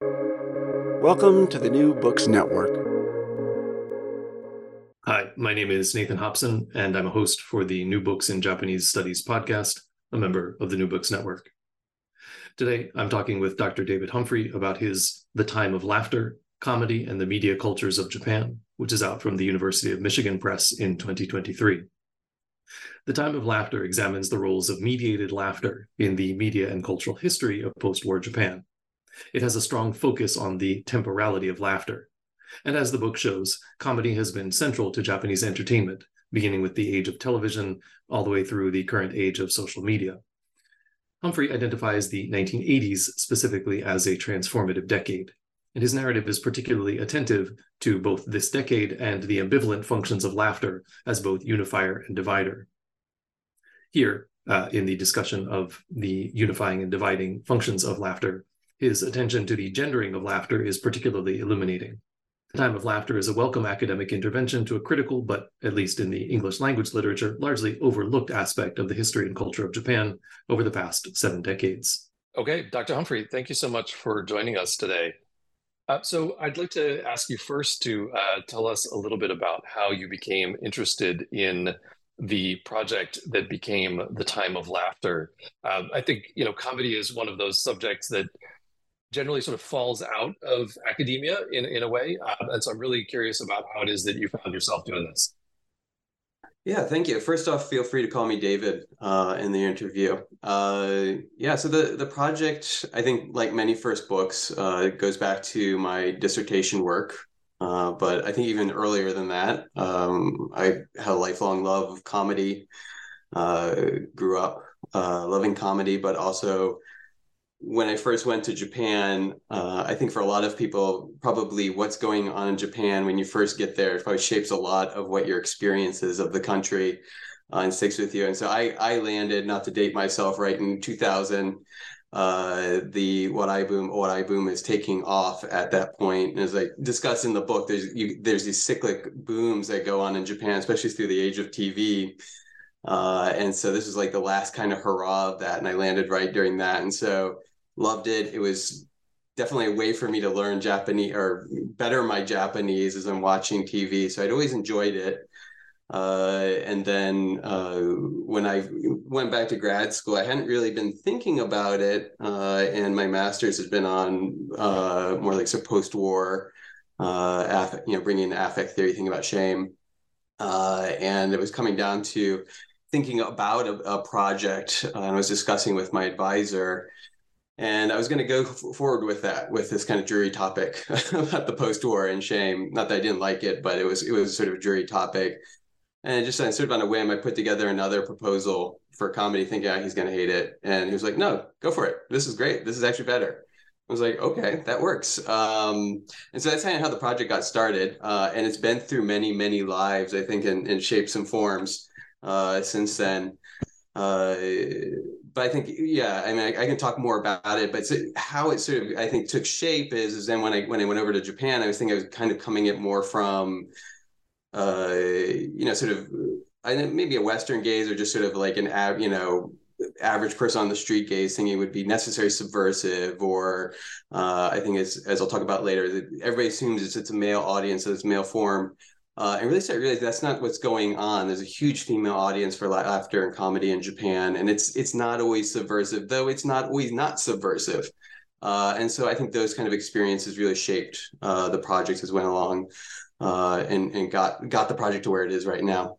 Welcome to the New Books Network. Hi, my name is Nathan Hopson, and I'm a host for the New Books in Japanese Studies podcast, a member of the New Books Network. Today, I'm talking with Dr. David Humphrey about his The Time of Laughter Comedy and the Media Cultures of Japan, which is out from the University of Michigan Press in 2023. The Time of Laughter examines the roles of mediated laughter in the media and cultural history of post war Japan. It has a strong focus on the temporality of laughter. And as the book shows, comedy has been central to Japanese entertainment, beginning with the age of television all the way through the current age of social media. Humphrey identifies the 1980s specifically as a transformative decade, and his narrative is particularly attentive to both this decade and the ambivalent functions of laughter as both unifier and divider. Here, uh, in the discussion of the unifying and dividing functions of laughter, his attention to the gendering of laughter is particularly illuminating. The Time of Laughter is a welcome academic intervention to a critical, but at least in the English language literature, largely overlooked aspect of the history and culture of Japan over the past seven decades. Okay, Dr. Humphrey, thank you so much for joining us today. Uh, so, I'd like to ask you first to uh, tell us a little bit about how you became interested in the project that became the Time of Laughter. Um, I think you know comedy is one of those subjects that generally sort of falls out of academia in, in a way. Um, and so I'm really curious about how it is that you found yourself doing this. Yeah, thank you. First off, feel free to call me David uh, in the interview. Uh, yeah, so the the project, I think, like many first books, uh, goes back to my dissertation work. Uh, but I think even earlier than that, um, I had a lifelong love of comedy. Uh, grew up uh, loving comedy, but also when I first went to Japan, uh, I think for a lot of people, probably what's going on in Japan when you first get there probably shapes a lot of what your experiences of the country uh, and sticks with you. And so I, I landed, not to date myself, right in 2000. Uh, the Wadai boom, what I boom is taking off at that point. And as I discuss in the book, there's you, there's these cyclic booms that go on in Japan, especially through the age of TV. Uh, and so this was like the last kind of hurrah of that. And I landed right during that. And so loved it. It was definitely a way for me to learn Japanese or better my Japanese as I'm watching TV. So I'd always enjoyed it. Uh, and then uh, when I went back to grad school, I hadn't really been thinking about it. Uh, and my master's has been on uh, more like some post-war, uh, you know, bringing affect theory, thinking about shame. Uh, and it was coming down to thinking about a, a project. and I was discussing with my advisor and I was going to go f- forward with that, with this kind of jury topic about the post-war and shame. Not that I didn't like it, but it was it was sort of a jury topic. And just sort of on a whim, I put together another proposal for comedy, thinking ah, he's going to hate it. And he was like, "No, go for it. This is great. This is actually better." I was like, "Okay, that works." Um, and so that's kind of how the project got started. Uh, and it's been through many, many lives, I think, in, in shapes and forms uh, since then. Uh, but I think yeah, I mean I, I, can talk more about it. But how it sort of I think took shape is is then when I when I went over to Japan, I was thinking I was kind of coming it more from, uh, you know, sort of I think maybe a Western gaze or just sort of like an av- you know average person on the street gaze thinking it would be necessary subversive or uh, I think as as I'll talk about later, everybody assumes it's it's a male audience, so it's male form. Uh, and really start realizing that's not what's going on. There's a huge female audience for laughter and comedy in Japan, and it's it's not always subversive, though it's not always not subversive. Uh, and so I think those kind of experiences really shaped uh, the project as went along, uh, and and got got the project to where it is right now.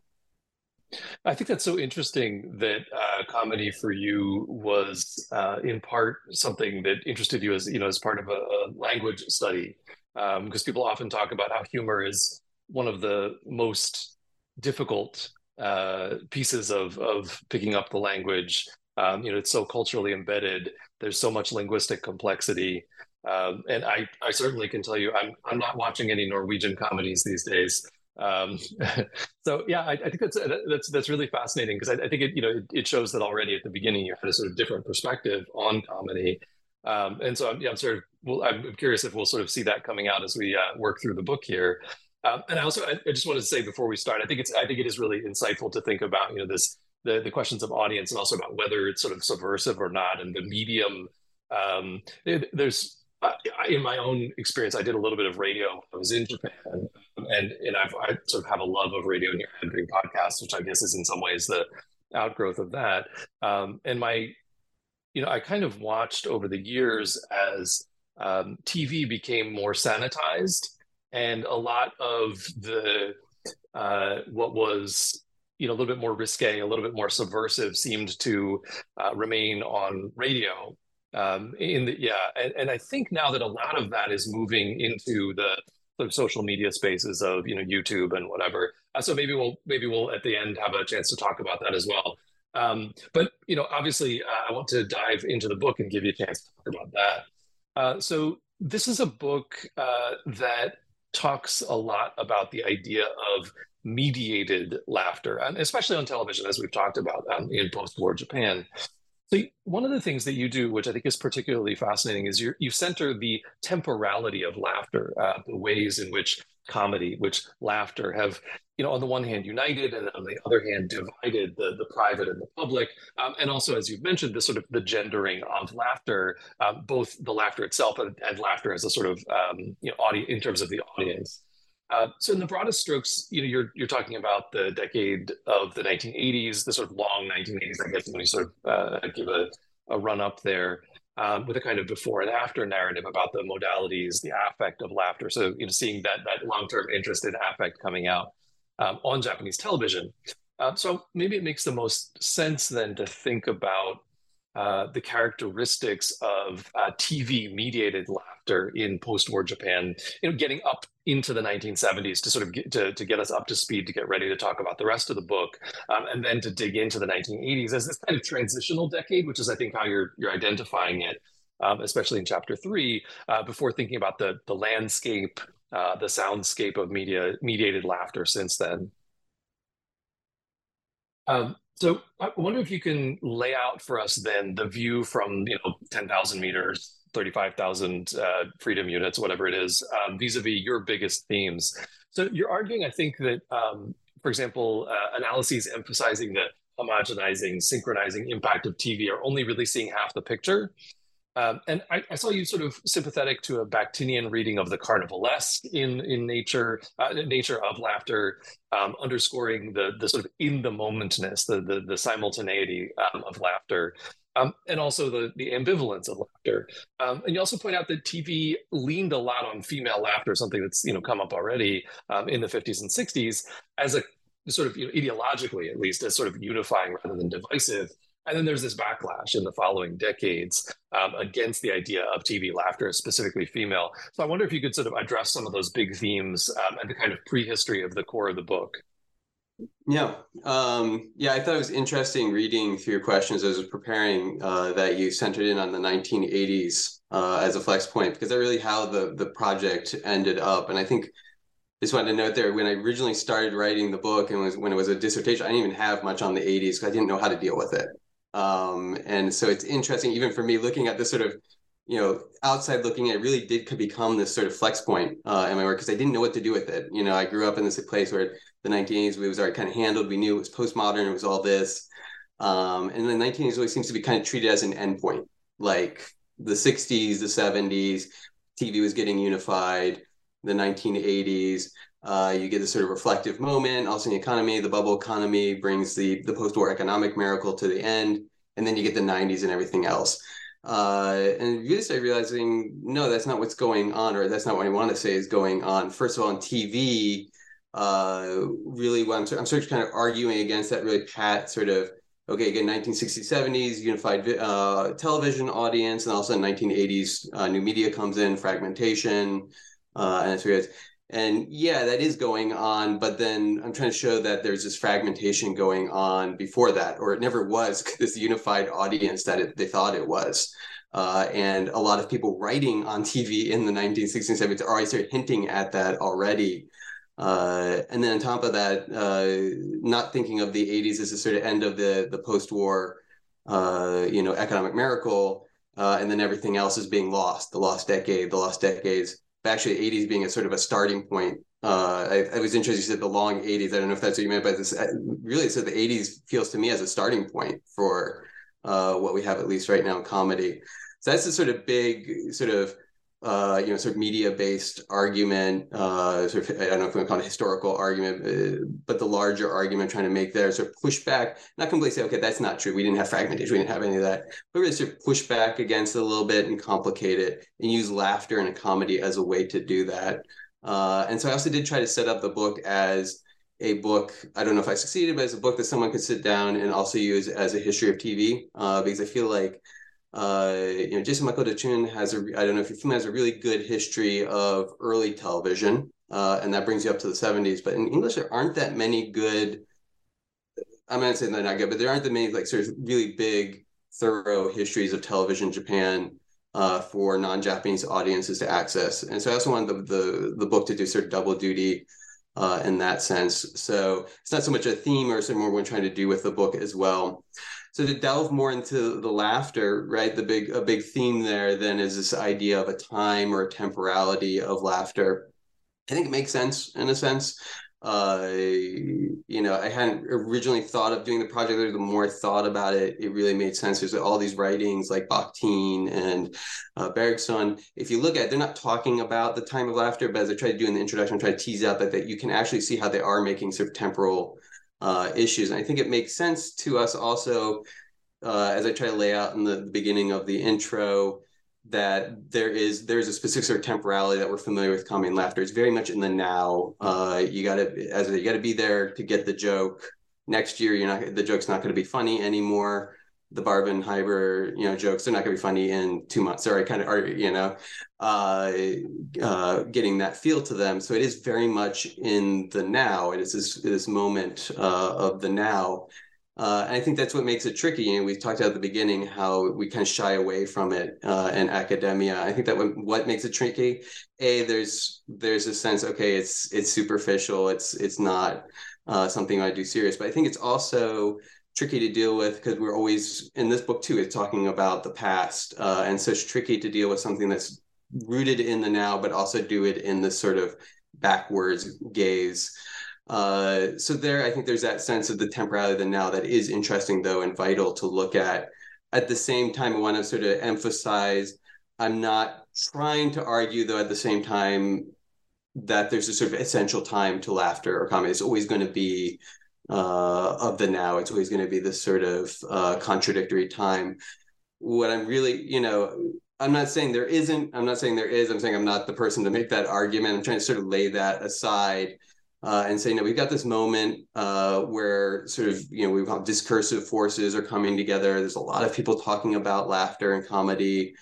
I think that's so interesting that uh, comedy for you was uh, in part something that interested you as you know as part of a, a language study, because um, people often talk about how humor is one of the most difficult uh, pieces of of picking up the language. Um, you know, it's so culturally embedded. There's so much linguistic complexity, um, and I I certainly can tell you, I'm I'm not watching any Norwegian comedies these days. Um, so yeah, I, I, think that's that's that's really fascinating because I, I, think it you know it, it, shows that already at the beginning you had a sort of different perspective on comedy, um, and so I'm, yeah, I'm sort of well, I'm curious if we'll sort of see that coming out as we uh, work through the book here. Um, and I also I, I, just wanted to say before we start, I think it's I think it is really insightful to think about you know this the the questions of audience and also about whether it's sort of subversive or not, and the medium. Um, there's in my own experience, I did a little bit of radio. I was in Japan, and and I've, I sort of have a love of radio and doing podcasts, which I guess is in some ways the outgrowth of that. Um, and my, you know, I kind of watched over the years as um, TV became more sanitized, and a lot of the uh, what was you know a little bit more risque, a little bit more subversive, seemed to uh, remain on radio. Um, in the yeah, and, and I think now that a lot of that is moving into the sort of social media spaces of you know YouTube and whatever. Uh, so maybe we'll maybe we'll at the end have a chance to talk about that as well. Um, but you know, obviously, uh, I want to dive into the book and give you a chance to talk about that. Uh, so this is a book uh, that talks a lot about the idea of mediated laughter, and especially on television, as we've talked about um, in post-war Japan. So one of the things that you do, which I think is particularly fascinating, is you center the temporality of laughter, uh, the ways in which comedy, which laughter have, you know, on the one hand united and on the other hand divided the the private and the public, um, and also as you've mentioned, the sort of the gendering of laughter, um, both the laughter itself and, and, laughter as a sort of um, you know audience in terms of the audience. Uh, so in the broadest strokes, you know, you're you're talking about the decade of the 1980s, the sort of long 1980s. I guess when you sort of uh, give a, a run up there um, with a kind of before and after narrative about the modalities, the affect of laughter. So you know, seeing that that long term interest in affect coming out um, on Japanese television. Uh, so maybe it makes the most sense then to think about uh, the characteristics of uh, TV mediated laughter in post war Japan, you know, getting up into the 1970s to sort of get to, to get us up to speed to get ready to talk about the rest of the book, um, and then to dig into the 1980s as this kind of transitional decade, which is, I think, how you're, you're identifying it. Um, especially in chapter three, uh, before thinking about the the landscape, uh, the soundscape of media mediated laughter since then. Um, so I wonder if you can lay out for us then the view from you know 10,000 meters, 35,000 uh, freedom units, whatever it is, um, vis-a-vis your biggest themes. So you're arguing, I think that, um, for example, uh, analyses emphasizing the homogenizing, synchronizing impact of TV are only really seeing half the picture. Um, and I, I, saw you sort of sympathetic to a Bakhtinian reading of the Carnivalesque in in nature, uh, nature of laughter, um, underscoring the the sort of in the momentness, the the, the simultaneity um, of laughter. Um, and also the, the ambivalence of laughter. Um, and you also point out that TV leaned a lot on female laughter, something that's you know come up already um, in the 50s and 60s as a sort of you know, ideologically at least as sort of unifying rather than divisive. And then there's this backlash in the following decades um, against the idea of TV laughter, specifically female. So I wonder if you could sort of address some of those big themes um, and the kind of prehistory of the core of the book. Yeah, um, yeah, I thought it was interesting reading through your questions as I was preparing uh, that you centered in on the 1980s uh, as a flex point because that really how the the project ended up. And I think just wanted to note there when I originally started writing the book and was when it was a dissertation, I didn't even have much on the 80s because I didn't know how to deal with it. Um, and so it's interesting, even for me, looking at this sort of, you know, outside looking, it really did become this sort of flex point uh, in my work because I didn't know what to do with it. You know, I grew up in this place where the 1980s it was already kind of handled. We knew it was postmodern. It was all this. Um, and the 1980s always seems to be kind of treated as an endpoint, like the 60s, the 70s, TV was getting unified. The 1980s, uh, you get this sort of reflective moment. Also, in the economy, the bubble economy brings the the post-war economic miracle to the end, and then you get the '90s and everything else. Uh, and you start realizing, no, that's not what's going on, or that's not what I want to say is going on. First of all, on TV, uh, really, what I'm, I'm sort of kind of arguing against that really pat sort of okay, again, 1960s, 70s, unified uh, television audience, and also in 1980s, uh, new media comes in, fragmentation, uh, and it's and yeah that is going on but then i'm trying to show that there's this fragmentation going on before that or it never was this unified audience that it, they thought it was. Uh, and a lot of people writing on tv in the 1960s and 70s already started hinting at that already. Uh, and then on top of that uh, not thinking of the 80s as a sort of end of the the post-war uh, you know economic miracle uh, and then everything else is being lost the lost decade the lost decades actually 80s being a sort of a starting point. Uh, I, I, was interested. You said the long 80s. I don't know if that's what you meant by this. Really, so the 80s feels to me as a starting point for uh, what we have at least right now in comedy. So that's the sort of big sort of uh, you know, sort of media-based argument, uh, sort of, I don't know if we call it historical argument, uh, but the larger argument trying to make there sort of push back, not completely say, okay, that's not true. We didn't have fragmentation, we didn't have any of that, but really sort of push back against it a little bit and complicate it and use laughter and a comedy as a way to do that. Uh, and so I also did try to set up the book as a book. I don't know if I succeeded, but as a book that someone could sit down and also use as a history of TV, uh, because I feel like uh, you know, Jayson Makoto Chun has a, I don't know if you're familiar, has a really good history of early television, uh, and that brings you up to the 70s. But in English, there aren't that many good, I'm not saying they're not good, but there aren't that many like sort of really big, thorough histories of television Japan uh, for non-Japanese audiences to access. And so I also wanted the, the, the book to do sort of double duty uh, in that sense. So it's not so much a theme or something more we're trying to do with the book as well. So to delve more into the laughter, right? The big a big theme there then is this idea of a time or a temporality of laughter. I think it makes sense in a sense. Uh, you know, I hadn't originally thought of doing the project. The more I thought about it, it really made sense. There's all these writings like Bakhtin and uh, Bergson. If you look at, it, they're not talking about the time of laughter, but as I try to do in the introduction, I try to tease out that, that you can actually see how they are making sort of temporal uh, issues. And I think it makes sense to us also, uh, as I try to lay out in the beginning of the intro, that there is there's a specific sort of temporality that we're familiar with comedy and laughter. It's very much in the now. Uh, you got to as you got to be there to get the joke. Next year, you're not the joke's not going to be funny anymore the Barvin Barbenheimer, you know, jokes, they're not going to be funny in two months. Sorry, kind of, are you know, uh, uh, getting that feel to them. So it is very much in the now. It is this, this moment uh, of the now. Uh, and I think that's what makes it tricky. And we talked at the beginning how we kind of shy away from it uh, in academia. I think that what, what makes it tricky, a there's there's a sense okay, it's it's superficial. It's it's not uh, something I do serious. But I think it's also tricky to deal with because we're always in this book too. It's talking about the past, uh, and so it's tricky to deal with something that's rooted in the now, but also do it in this sort of backwards gaze. Uh, so there, I think there's that sense of the temporality of the now that is interesting though and vital to look at. At the same time, I want to sort of emphasize I'm not trying to argue though at the same time that there's a sort of essential time to laughter or comedy. It's always going to be uh, of the now. It's always going to be this sort of uh, contradictory time. What I'm really, you know, I'm not saying there isn't. I'm not saying there is. I'm saying I'm not the person to make that argument. I'm trying to sort of lay that aside uh, and say, no, we've got this moment uh, where sort of, you know, we've got discursive forces are coming together. There's a lot of people talking about laughter and comedy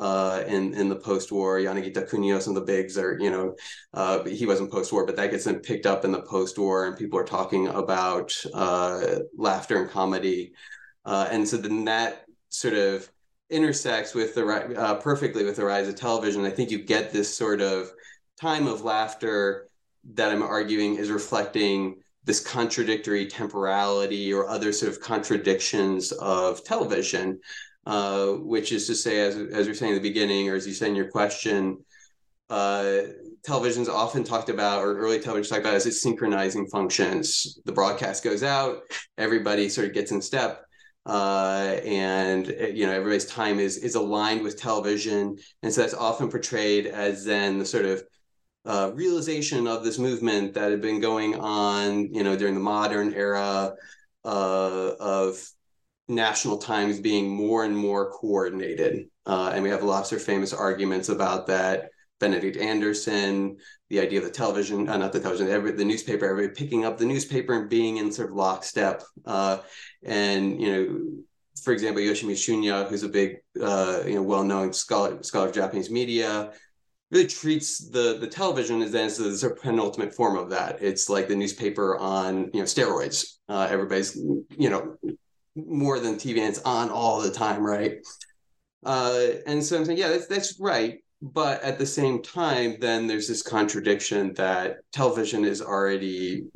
uh, in in the post-war. Yanagita some of the Bigs are, you know, uh, he wasn't post-war, but that gets picked up in the post-war, and people are talking about uh, laughter and comedy, uh, and so then that sort of intersects with the uh, perfectly with the rise of television. I think you get this sort of time of laughter that I'm arguing is reflecting this contradictory temporality or other sort of contradictions of television uh, which is to say, as, as you're saying in the beginning, or as you said in your question, uh, television's often talked about, or early television talked about as its synchronizing functions. The broadcast goes out, everybody sort of gets in step, uh, and you know everybody's time is is aligned with television, and so that's often portrayed as then the sort of uh, realization of this movement that had been going on, you know, during the modern era uh, of national times being more and more coordinated. Uh, and we have lots of famous arguments about that. Benedict Anderson, the idea of the television, uh, not the television, every, the newspaper, everybody picking up the newspaper and being in sort of lockstep. Uh, and, you know, for example, Yoshimi Shunya, who's a big, uh, you know, well-known scholar, scholar of Japanese media, really treats the the television as as a sort of penultimate form of that. It's like the newspaper on you know steroids. Uh, everybody's you know more than TV and it's on all the time, right? Uh, and so I'm saying, yeah, that's that's right. But at the same time, then there's this contradiction that television is already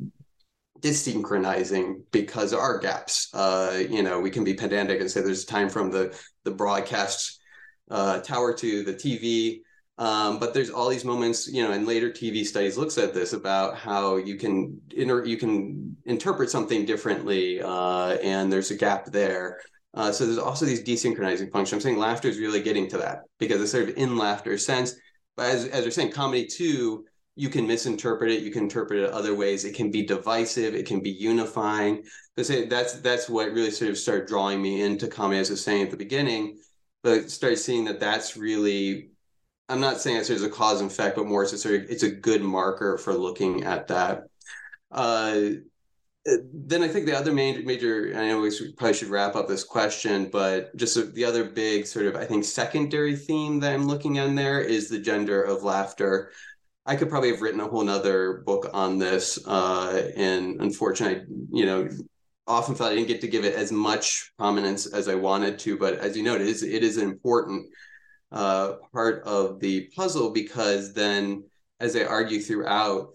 desynchronizing because there are gaps. Uh, you know, we can be pedantic and say there's time from the the broadcast uh, tower to the TV um, but there's all these moments, you know, and later TV studies looks at this about how you can inter- you can interpret something differently, uh, and there's a gap there. Uh, so there's also these desynchronizing functions. I'm saying laughter is really getting to that because it's sort of in laughter sense. but as as we're saying, comedy too, you can misinterpret it, you can interpret it other ways. It can be divisive, it can be unifying. Because that's that's what really sort of started drawing me into comedy, as I was saying at the beginning. But started seeing that that's really I'm not saying it's a cause and effect, but more it's a it's a good marker for looking at that. Uh, then I think the other major, major I know we probably should wrap up this question, but just the other big sort of I think secondary theme that I'm looking in there is the gender of laughter. I could probably have written a whole nother book on this, uh, and unfortunately, you know, often felt I didn't get to give it as much prominence as I wanted to. But as you know, it is it is an important uh, part of the puzzle because then, as I argue throughout,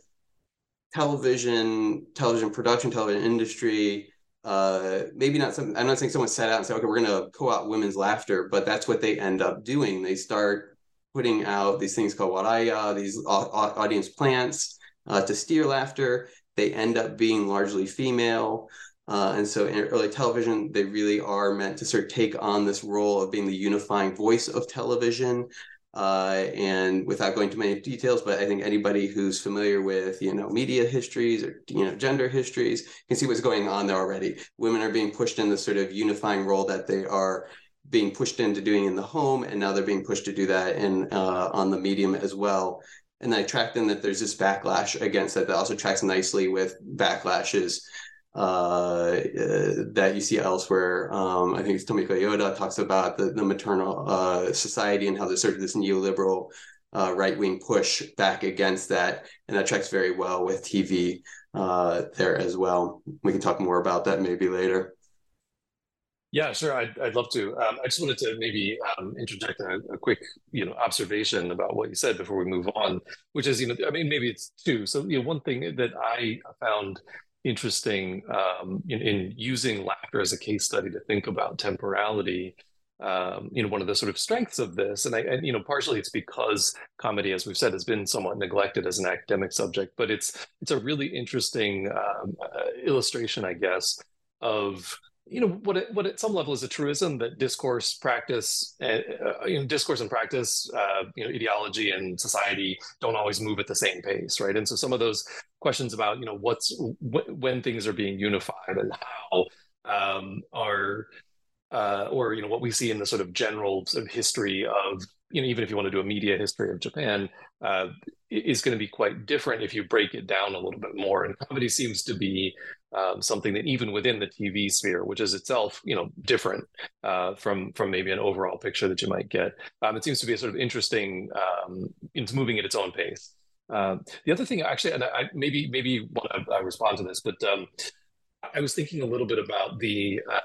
television, television production, television industry, uh, maybe not something. I'm not saying someone set out and said, okay, we're going to co-opt women's laughter, but that's what they end up doing. They start putting out these things called waraiya, these audience plants uh, to steer laughter. They end up being largely female. Uh, and so in early television, they really are meant to sort of take on this role of being the unifying voice of television. Uh, and without going too many details, but I think anybody who's familiar with you know media histories or you know gender histories can see what's going on there already. Women are being pushed in this sort of unifying role that they are being pushed into doing in the home, and now they're being pushed to do that in uh, on the medium as well. And I tracked in that there's this backlash against that that also tracks nicely with backlashes uh, that you see elsewhere. Um, I think it's Tomiko Yoda talks about the, the maternal uh, society and how there's sort of this neoliberal uh, right wing push back against that. And that tracks very well with TV uh, there as well. We can talk more about that maybe later. Yeah, sure. I'd, I'd love to. Um, I just wanted to maybe um, interject a, a, quick, you know, observation about what you said before we move on, which is, you know, I mean, maybe it's two. So, you know, one thing that I found interesting um, in, in, using laughter as a case study to think about temporality. Um, you know, one of the sort of strengths of this, and I, and you know, partially it's because comedy, as we've said, has been somewhat neglected as an academic subject, but it's it's a really interesting um, uh, illustration, I guess, of you know what it, what at some level is a truism that discourse practice uh, uh, you know discourse and practice uh, you know ideology and society don't always move at the same pace right? And so some of those questions about you know what's wh- when things are being unified and how um, are uh, or you know what we see in the sort of general sort of history of you know even if you want to do a media history of Japan uh, is going to be quite different if you break it down a little bit more. And comedy seems to be um, something that even within the TV sphere, which is itself, you know, different uh, from from maybe an overall picture that you might get, um, it seems to be a sort of interesting. Um, it's moving at its own pace. Uh, the other thing, actually, and I maybe maybe want to uh, respond to this, but um, I was thinking a little bit about the. Uh,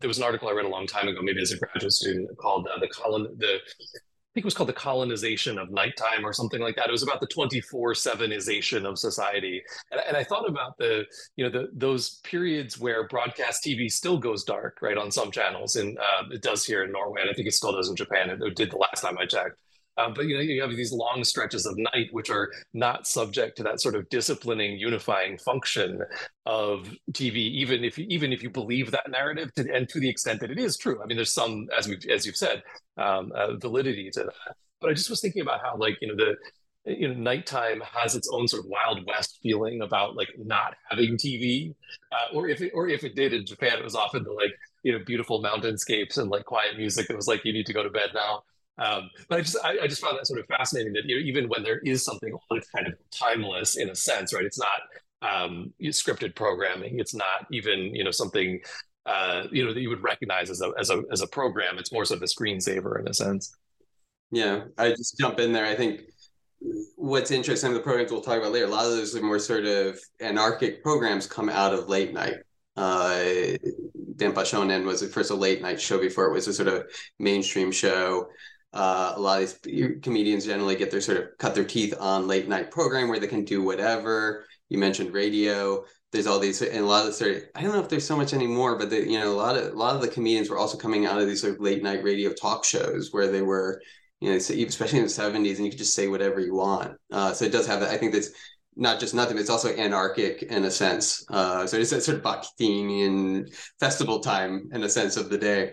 there was an article I read a long time ago, maybe as a graduate student, called uh, the colon the I think it was called the colonization of nighttime or something like that. It was about the 24 7ization of society. And, and, I thought about the, you know, the, those periods where broadcast TV still goes dark, right, on some channels. And uh, it does here in Norway. And I think it still does in Japan. It did the last time I checked. Um, but you know, you have these long stretches of night which are not subject to that sort of disciplining, unifying function of TV, even if even if you believe that narrative, to, and to the extent that it is true. I mean, there's some, as we as you've said, um, uh, validity to that. But I just was thinking about how, like, you know, the you know, nighttime has its own sort of wild west feeling about like not having TV, uh, or if it, or if it did in Japan, it was often the like you know beautiful mountainscapes and like quiet music. It was like you need to go to bed now. Um, but I just I, I, just found that sort of fascinating that you know, even when there is something kind of timeless in a sense, right? It's not um, scripted programming. It's not even you know something uh, you know that you would recognize as a as a as a program. It's more sort of a screensaver in a sense. Yeah, I just jump in there. I think what's interesting, the programs we'll talk about later, a lot of those more sort of anarchic programs come out of late night. Uh, Shonen was at first a late night show before it was a sort of mainstream show. Uh, a lot of these comedians generally get their sort of cut their teeth on late night program where they can do whatever. You mentioned radio. There's all these, and a lot of the sort of, I don't know if there's so much anymore, but the, you know, a lot of a lot of the comedians were also coming out of these sort of late night radio talk shows where they were, you know, especially in the '70s, and you could just say whatever you want. Uh, so it does have that. I think that's not just nothing, but it's also anarchic in a sense. Uh, so it's that sort of Bakhtinian festival time in a sense of the day.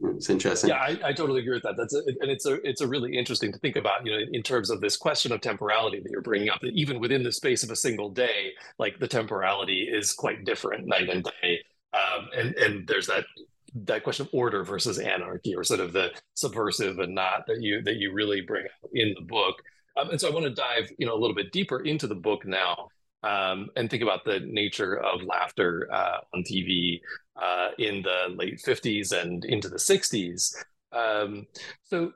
It's interesting. Yeah, I, I totally agree with that. That's a, and it's a it's a really interesting to think about. You know, in terms of this question of temporality that you're bringing up, that even within the space of a single day, like the temporality is quite different night and day. Um, and and there's that that question of order versus anarchy, or sort of the subversive and not that you that you really bring out in the book. Um, and so I want to dive, you know, a little bit deeper into the book now um, and think about the nature of laughter uh, on TV uh, in the late 50s and into the 60s. Um, so,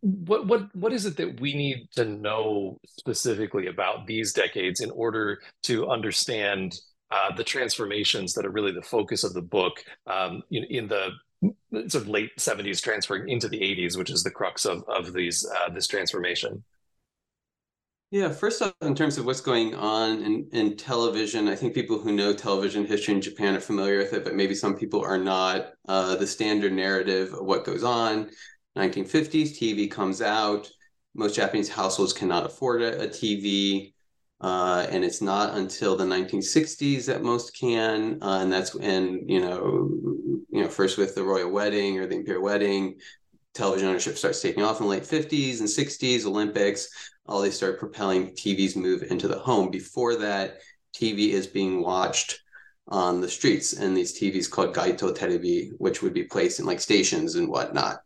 what what what is it that we need to know specifically about these decades in order to understand uh, the transformations that are really the focus of the book um, in, in the sort of late 70s transferring into the 80s which is the crux of, of these uh, this transformation yeah, first off, in terms of what's going on in, in television, I think people who know television history in Japan are familiar with it, but maybe some people are not. Uh, the standard narrative of what goes on 1950s, TV comes out. Most Japanese households cannot afford a, a TV. Uh, and it's not until the 1960s that most can, uh, and that's when you know, you know, first with the royal wedding or the imperial wedding, television ownership starts taking off in the late 50s and 60s, Olympics all they start propelling TV's move into the home. Before that, TV is being watched on the streets, and these TVs called gaito terebi, which would be placed in like stations and whatnot.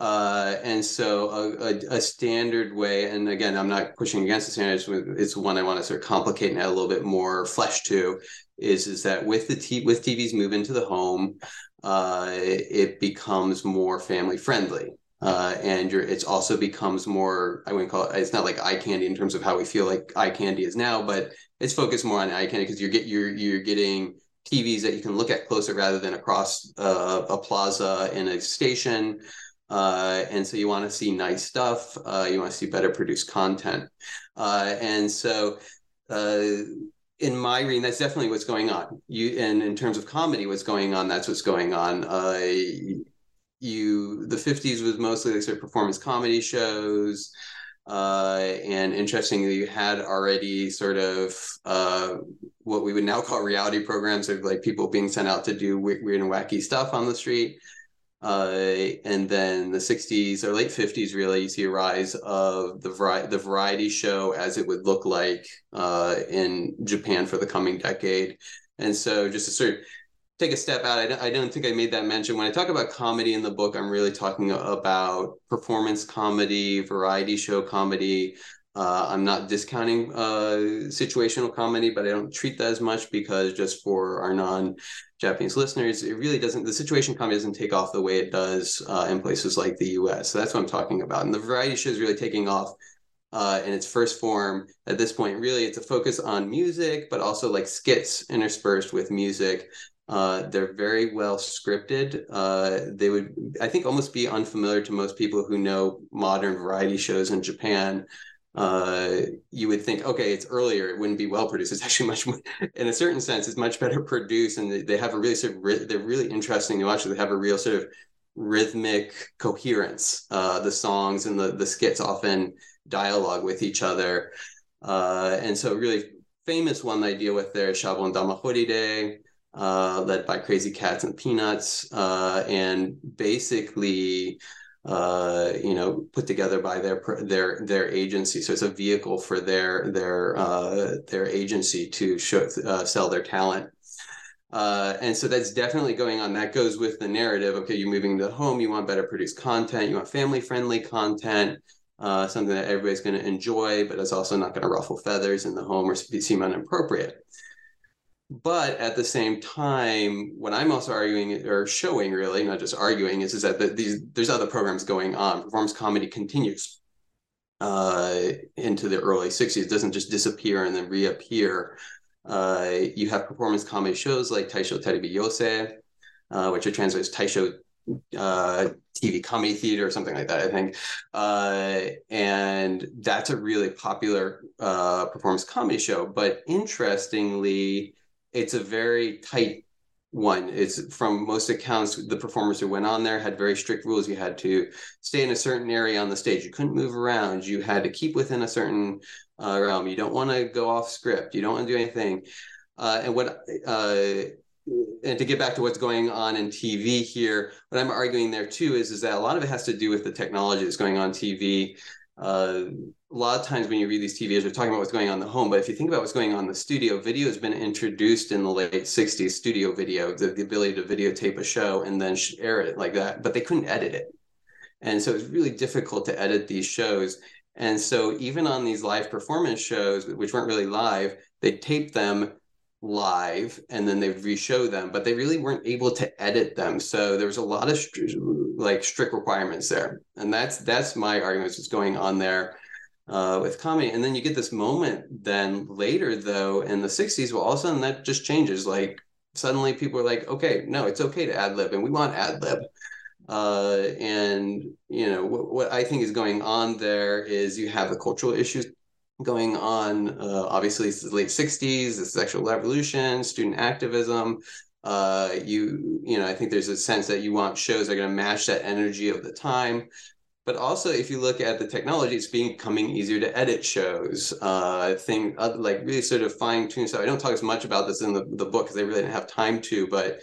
Uh, and so a, a, a, standard way, and again, I'm not pushing against the standard. It's one I want to sort of complicate and add a little bit more flesh to. Is is that with the t- with TVs move into the home, uh, it becomes more family friendly uh, and it's also becomes more i wouldn't call it it's not like eye candy in terms of how we feel like eye candy is now but it's focused more on eye candy because you're get you're you're getting tvs that you can look at closer rather than across uh, a plaza in a station uh, and so you want to see nice stuff uh, you want to see better produced content uh, and so uh, in my reading, that's definitely what's going on. You and in terms of comedy, what's going on, that's what's going on. You the 50s was mostly like sort of performance comedy shows uh, and interestingly you had already sort of uh, what we would now call reality programs of like people being sent out to do weird and wacky stuff on the street. Uh, and then the 60s or late 50s really you see a rise of the variety the variety show as it would look like uh, in japan for the coming decade. And so just to sort of take a step out. I don't, I don't think I made that mention. When I talk about comedy in the book, I'm really talking about performance comedy, variety show comedy. Uh, I'm not discounting uh, situational comedy, but I don't treat that as much because just for our non-Japanese listeners, it really doesn't. The situation comedy doesn't take off the way it does uh, in places like the U.S. So that's what I'm talking about. And the variety show is really taking off uh, in its first form at this point. Really, it's a focus on music, but also like skits interspersed with music uh, they're very well scripted. Uh, they would, I think, almost be unfamiliar to most people who know modern variety shows in Japan. Uh, you would think, okay, it's earlier, it wouldn't be well produced. It's actually much more, in a certain sense, it's much better produced, and they have a really sort of, they're really interesting to watch. They have a real sort of rhythmic coherence. Uh, the songs and the the skits often dialogue with each other, uh, and so really famous one that I deal with there is Shabon Dama Holiday uh, led by Crazy Cats and Peanuts, uh, and basically, uh, you know, put together by their their their agency. So it's a vehicle for their their uh, their agency to show, uh, sell their talent. Uh, and so that's definitely going on. That goes with the narrative. Okay, you're moving to home. You want better produced content. You want family friendly content. Something that everybody's going to enjoy, but it's also not going to ruffle feathers in the home or seem inappropriate but at the same time what i'm also arguing or showing really not just arguing is, is that the, these there's other programs going on performance comedy continues uh, into the early 60s it doesn't just disappear and then reappear uh, you have performance comedy shows like taisho terebi yose uh, which are translated as taisho uh, TV comedy theater or something like that, I think. Uh, and that's a really popular uh, performance comedy show. But interestingly, it's a very tight one. It's from most accounts, the performers who went on there had very strict rules. You had to stay in a certain area on the stage. You couldn't move around. You had to keep within a certain uh, realm. You don't want to go off script. You don't want to do anything. Uh, and what uh, and to get back to what's going on in TV here, what I'm arguing there too is is that a lot of it has to do with the technology that's going on TV. Uh, a lot of times when you read these TVs, we're talking about what's going on in the home, but if you think about what's going on in the studio, video has been introduced in the late 60s, studio video, the, the ability to videotape a show and then air it like that, but they couldn't edit it. And so it's really difficult to edit these shows. And so even on these live performance shows, which weren't really live, they taped them live and then they re-show them, but they really weren't able to edit them. So there was a lot of like strict requirements there. And that's that's my argument is what's going on there uh, with comedy. And then you get this moment then later though in the 60s, well all of a sudden that just changes. Like suddenly people are like, okay, no, it's okay to ad lib and we want ad lib. Uh, and you know what I think is going on there is you have the cultural issues going on. Uh, obviously, it's the late '60s, the sexual revolution, student activism. Uh, you you know, I think there's a sense that you want shows that are going to match that energy of the time. But also, if you look at the technology, it's becoming easier to edit shows. Uh, thing uh, like really sort of fine tune stuff. I don't talk as much about this in the, the book because I really didn't have time to. But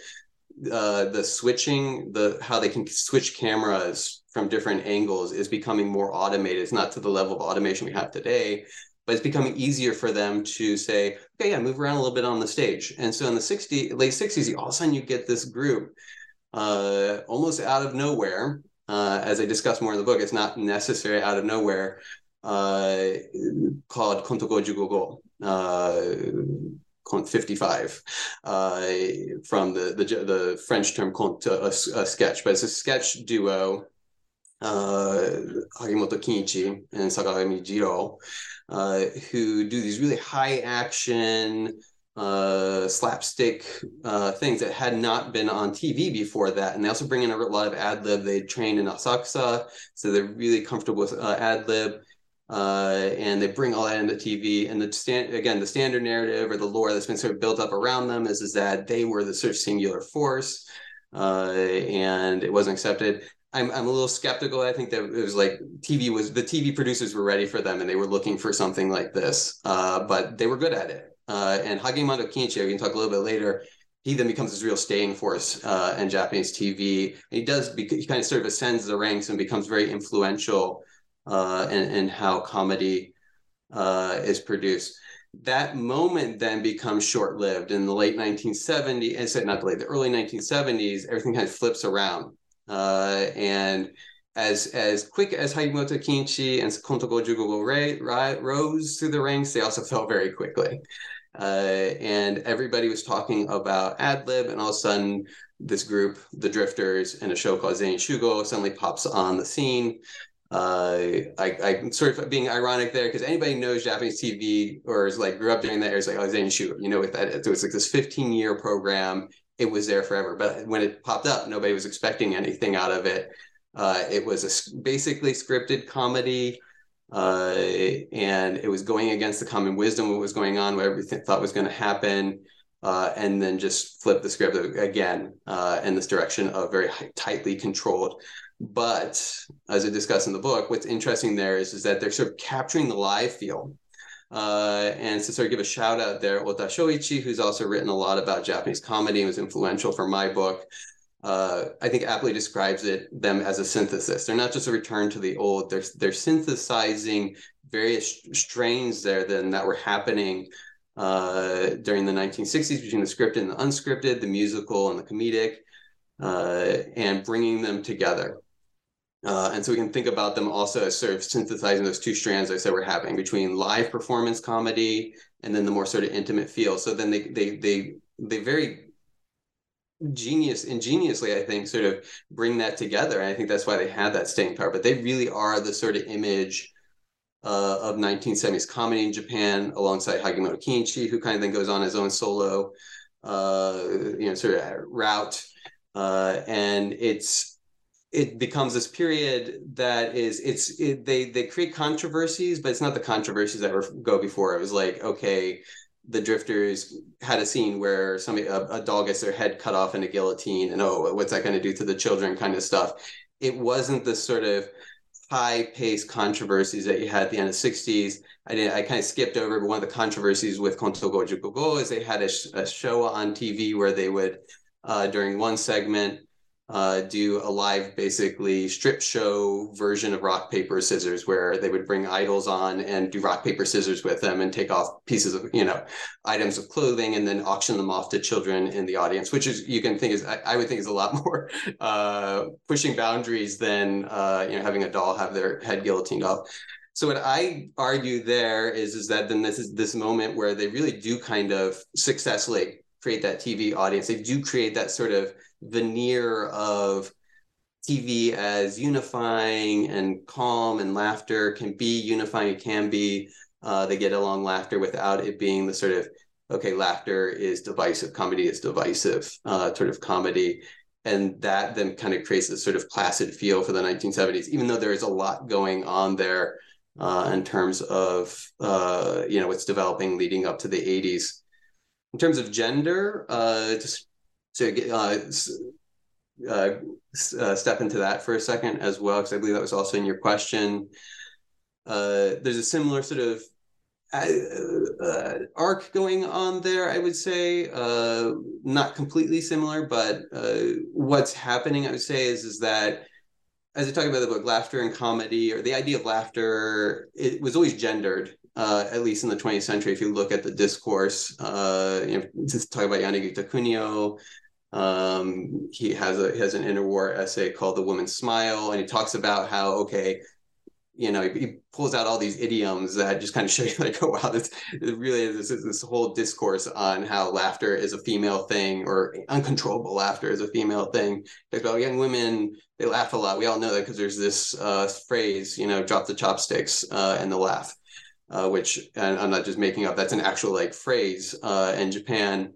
uh, the switching, the how they can switch cameras from different angles is becoming more automated. It's not to the level of automation we have today, but it's becoming easier for them to say, okay, yeah, move around a little bit on the stage. And so in the 60, late 60s, you, all of a sudden you get this group uh, almost out of nowhere. Uh, as I discuss more in the book, it's not necessary out of nowhere, uh, called Konto Uh, 55 uh, from the, the the French term conte, a, a, sketch, but it's a sketch duo. Uh, Hagimoto Kinichi and Sakagami Jiro, uh, who do these really high action, uh, slapstick uh, things that had not been on TV before that. And they also bring in a lot of ad lib. They trained in Asakusa, so they're really comfortable with uh, ad lib uh, and they bring all that into TV. And the stand again, the standard narrative or the lore that's been sort of built up around them is is that they were the sort of singular force, uh, and it wasn't accepted. I'm I'm a little skeptical. I think that it was like TV was the TV producers were ready for them, and they were looking for something like this, uh, but they were good at it. Uh, and Hagimoto Kinichi, we can talk a little bit later. He then becomes this real staying force uh, in Japanese TV. And he does, he kind of sort of ascends the ranks and becomes very influential uh, and, and how comedy uh, is produced. That moment then becomes short lived. In the late 1970s, and not the late, the early 1970s, everything kind of flips around. Uh, and as as quick as Hagimoto Kinichi and Konto Gojugogo rose through the ranks, they also fell very quickly. Uh, and everybody was talking about ad lib, and all of a sudden, this group, the Drifters, and a show called Zenin Shugo suddenly pops on the scene I, I'm sort of being ironic there because anybody knows Japanese TV or is like grew up during that era is like, oh, Zenshu, you know, with that, it was like this 15 year program. It was there forever. But when it popped up, nobody was expecting anything out of it. Uh, it was a basically scripted comedy. Uh, and it was going against the common wisdom, what was going on, what everything thought was going to happen. Uh, and then just flip the script again uh, in this direction of very tightly controlled but as I discuss in the book, what's interesting there is, is that they're sort of capturing the live feel. Uh, and to sort of give a shout out there, Ota Shoichi, who's also written a lot about Japanese comedy and was influential for my book, uh, I think aptly describes it them as a synthesis. They're not just a return to the old; they're they're synthesizing various strains there then that were happening uh, during the 1960s between the scripted and the unscripted, the musical and the comedic, uh, and bringing them together. Uh, and so we can think about them also as sort of synthesizing those two strands I said we're having between live performance comedy and then the more sort of intimate feel. So then they they they they very genius ingeniously I think sort of bring that together. And I think that's why they had that staying power. But they really are the sort of image uh, of 1970s comedy in Japan alongside Hagimoto Kinichi, who kind of then goes on his own solo uh, you know sort of route. Uh, and it's it becomes this period that is it's it, they they create controversies but it's not the controversies that were go before it was like okay the drifters had a scene where somebody a, a dog gets their head cut off in a guillotine and oh what's that going to do to the children kind of stuff it wasn't the sort of high paced controversies that you had at the end of the 60s. I did I kind of skipped over, but one of the controversies with Konto Goju Go is they had a, a, show on TV where they would, uh, during one segment, uh, do a live, basically strip show version of rock paper scissors, where they would bring idols on and do rock paper scissors with them and take off pieces of you know items of clothing and then auction them off to children in the audience, which is you can think is I, I would think is a lot more uh, pushing boundaries than uh, you know having a doll have their head guillotined off. So what I argue there is is that then this is this moment where they really do kind of successfully create that TV audience. They do create that sort of veneer of TV as unifying and calm and laughter can be unifying. It can be uh, they get along laughter without it being the sort of okay, laughter is divisive, comedy is divisive uh, sort of comedy. And that then kind of creates this sort of placid feel for the 1970s, even though there is a lot going on there uh, in terms of uh, you know what's developing leading up to the 80s. In terms of gender, uh, just to uh, uh, uh, step into that for a second as well, because I believe that was also in your question. Uh, there's a similar sort of uh, uh, arc going on there, I would say. Not completely similar, but what's happening, I would say, is is that as I talk about the book, laughter and comedy, or the idea of laughter, it was always gendered. At least in the 20th century, if you look at the discourse, you know, to talk about Yanagita Kunio, um, he has a he has an interwar essay called "The Woman's Smile," and he talks about how okay, you know, he, he pulls out all these idioms that just kind of show you like, oh wow, this really is this, this whole discourse on how laughter is a female thing or uncontrollable laughter is a female thing. Like, about young women, they laugh a lot. We all know that because there's this uh, phrase, you know, drop the chopsticks uh, and the laugh, uh, which and I'm not just making up. That's an actual like phrase uh, in Japan.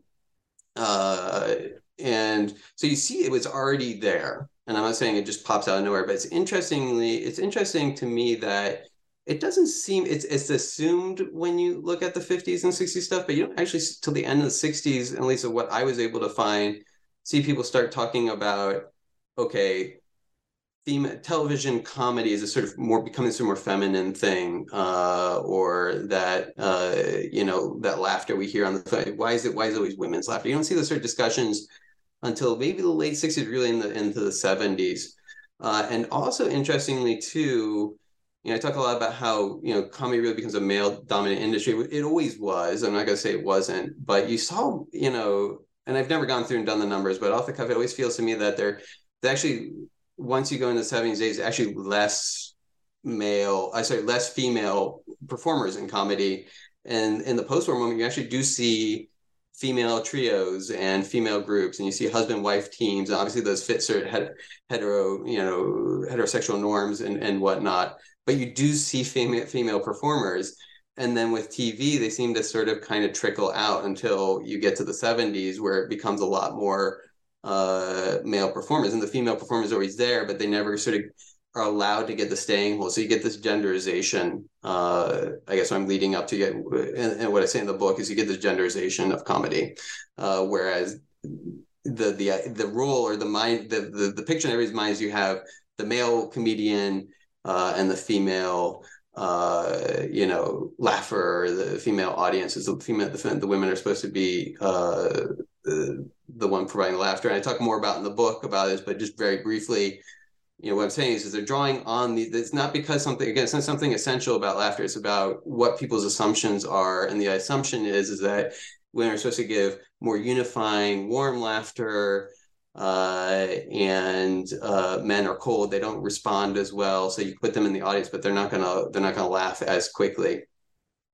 And so you see it was already there. And i'm not saying it just pops out of nowhere but it's interestingly it's interesting to me that it doesn't seem it's it's assumed when you look at the 50s and 60s stuff but you don't actually till the end of the 60s at least of what i was able to find see people start talking about okay theme television comedy is a sort of more becoming sort of more feminine thing uh, or that uh, you know that laughter we hear on the why is it why is it always women's laughter? You don't see those sort of discussions until maybe the late 60s, really in the, into the 70s. Uh, and also interestingly too, you know, I talk a lot about how, you know, comedy really becomes a male dominant industry. It always was. I'm not going to say it wasn't, but you saw, you know, and I've never gone through and done the numbers, but off the cuff, it always feels to me that there, actually, once you go into the 70s, days, actually less male, I sorry, less female performers in comedy. And in the post-war moment, you actually do see female trios and female groups and you see husband wife teams and obviously those fit of hetero you know heterosexual norms and, and whatnot but you do see female female performers. And then with tv they seem to sort of kind of trickle out until you get to the 70s where it becomes a lot more uh, male performers and the female performers are always there but they never sort of are allowed to get the staying hold. So you get this genderization. Uh, I guess I'm leading up to get, and, and, what I say in the book is you get this genderization of comedy, uh, whereas the the the role or the mind the, the the picture in everybody's mind is you have the male comedian uh, and the female uh, you know, laugher, the female audience is the female, the, the women are supposed to be uh, the, the one providing the laughter. And I talk more about in the book about this, but just very briefly, you know what i'm saying is, is they're drawing on the it's not because something again it's not something essential about laughter it's about what people's assumptions are and the assumption is is that women are supposed to give more unifying warm laughter uh, and uh, men are cold they don't respond as well so you put them in the audience but they're not gonna they're not gonna laugh as quickly.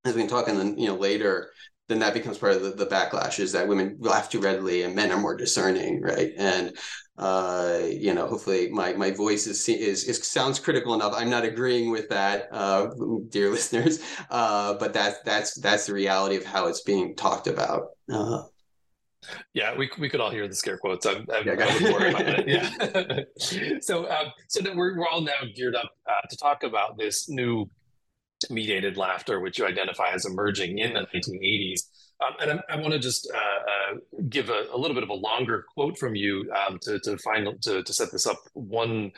As we can talk in the you know later then that becomes part of the, the backlash is that women laugh too readily and men are more discerning right? And uh, you know, hopefully my my voice is, is is sounds critical enough. I'm not agreeing with that, uh, dear listeners, uh, but that's that's that's the reality of how it's being talked about. Uh, yeah, we, we could all hear the scare quotes. I'm, I'm yeah, I about it. Yeah. so um, so that we're we're all now geared up uh, to talk about this new mediated laughter, which you identify as emerging in the 1980s. Um, and I, I want to just uh, uh, give a, a, little bit of a longer quote from you um, to, to to, to set this up. One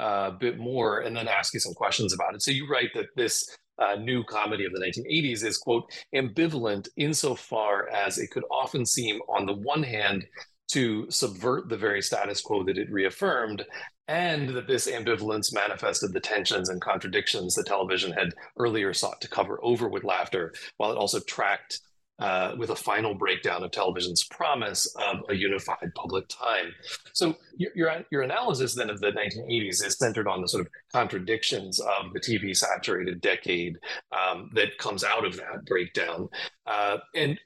a bit more and then ask you some questions about it. So you write that this uh, new comedy of the 1980s is, quote, ambivalent insofar as it could often seem, on the one hand, to subvert the very status quo that it reaffirmed, and that this ambivalence manifested the tensions and contradictions that television had earlier sought to cover over with laughter, while it also tracked uh, with a final breakdown of television's promise of a unified public time. So your, your, your analysis then of the 1980s is centered on the sort of contradictions of the TV saturated decade um, that comes out of that breakdown. Uh, and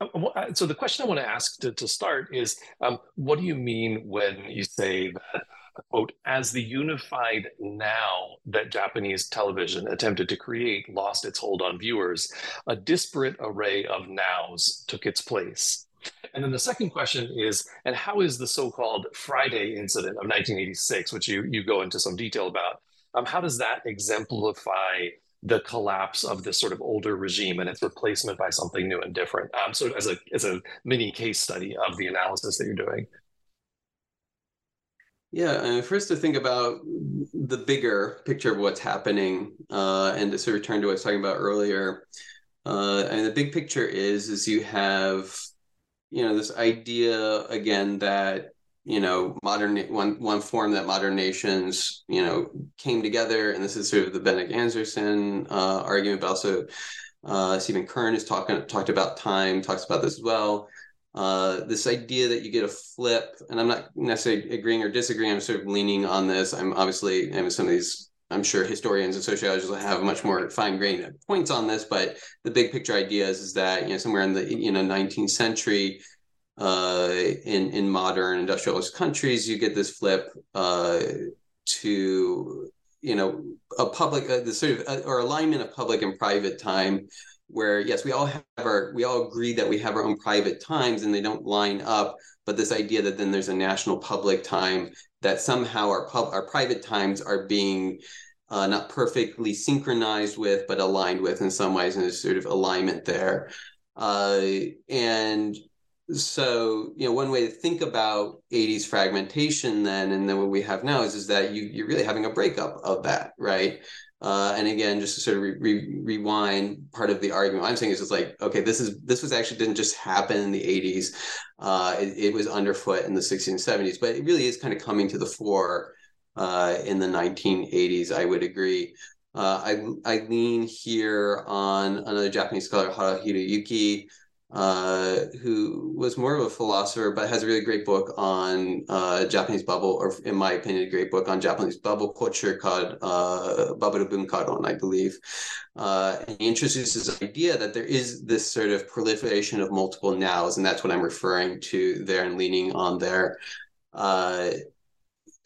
uh, so the question I want to ask to, to start is, um, what do you mean when you say that quote, as the unified now that Japanese television attempted to create lost its hold on viewers, a disparate array of nows took its place. And then the second question is, and how is the so-called Friday incident of 1986, which you, you go into some detail about, um, how does that exemplify the collapse of this sort of older regime and its replacement by something new and different? Um, so as a, as a mini case study of the analysis that you're doing. Yeah, and first to think about the bigger picture of what's happening, uh, and to sort of return to what I was talking about earlier. Uh, and the big picture is is you have, you know, this idea again that you know modern one one form that modern nations you know came together, and this is sort of the Benedict Anderson uh, argument, but also uh, Stephen Kern has talking talked about time, talks about this as well uh, this idea that you get a flip, and I'm not necessarily agreeing or disagreeing. I'm sort of leaning on this. I'm obviously, and some of these, I'm sure historians and sociologists will have much more fine-grained points on this. But the big picture idea is, is that you know somewhere in the you know 19th century, uh, in in modern industrialist countries, you get this flip uh, to you know a public uh, the sort of uh, or alignment of public and private time where yes we all have our we all agree that we have our own private times and they don't line up but this idea that then there's a national public time that somehow our pub our private times are being uh, not perfectly synchronized with but aligned with in some ways and there's sort of alignment there. Uh, and so you know one way to think about 80s fragmentation then and then what we have now is is that you you're really having a breakup of that right uh, and again, just to sort of re- re- rewind, part of the argument I'm saying is just like, okay, this is this was actually didn't just happen in the 80s. Uh, it, it, was underfoot in the 60s and 70s, but it really is kind of coming to the fore uh, in the 1980s. I would agree. Uh, I I lean here on another Japanese scholar, Hara Hiroyuki, uh, who was more of a philosopher, but has a really great book on uh, Japanese bubble, or in my opinion, a great book on Japanese bubble culture called uh, Baburu Bunkaron, I believe. Uh, and he introduces this idea that there is this sort of proliferation of multiple nows, and that's what I'm referring to there and leaning on there.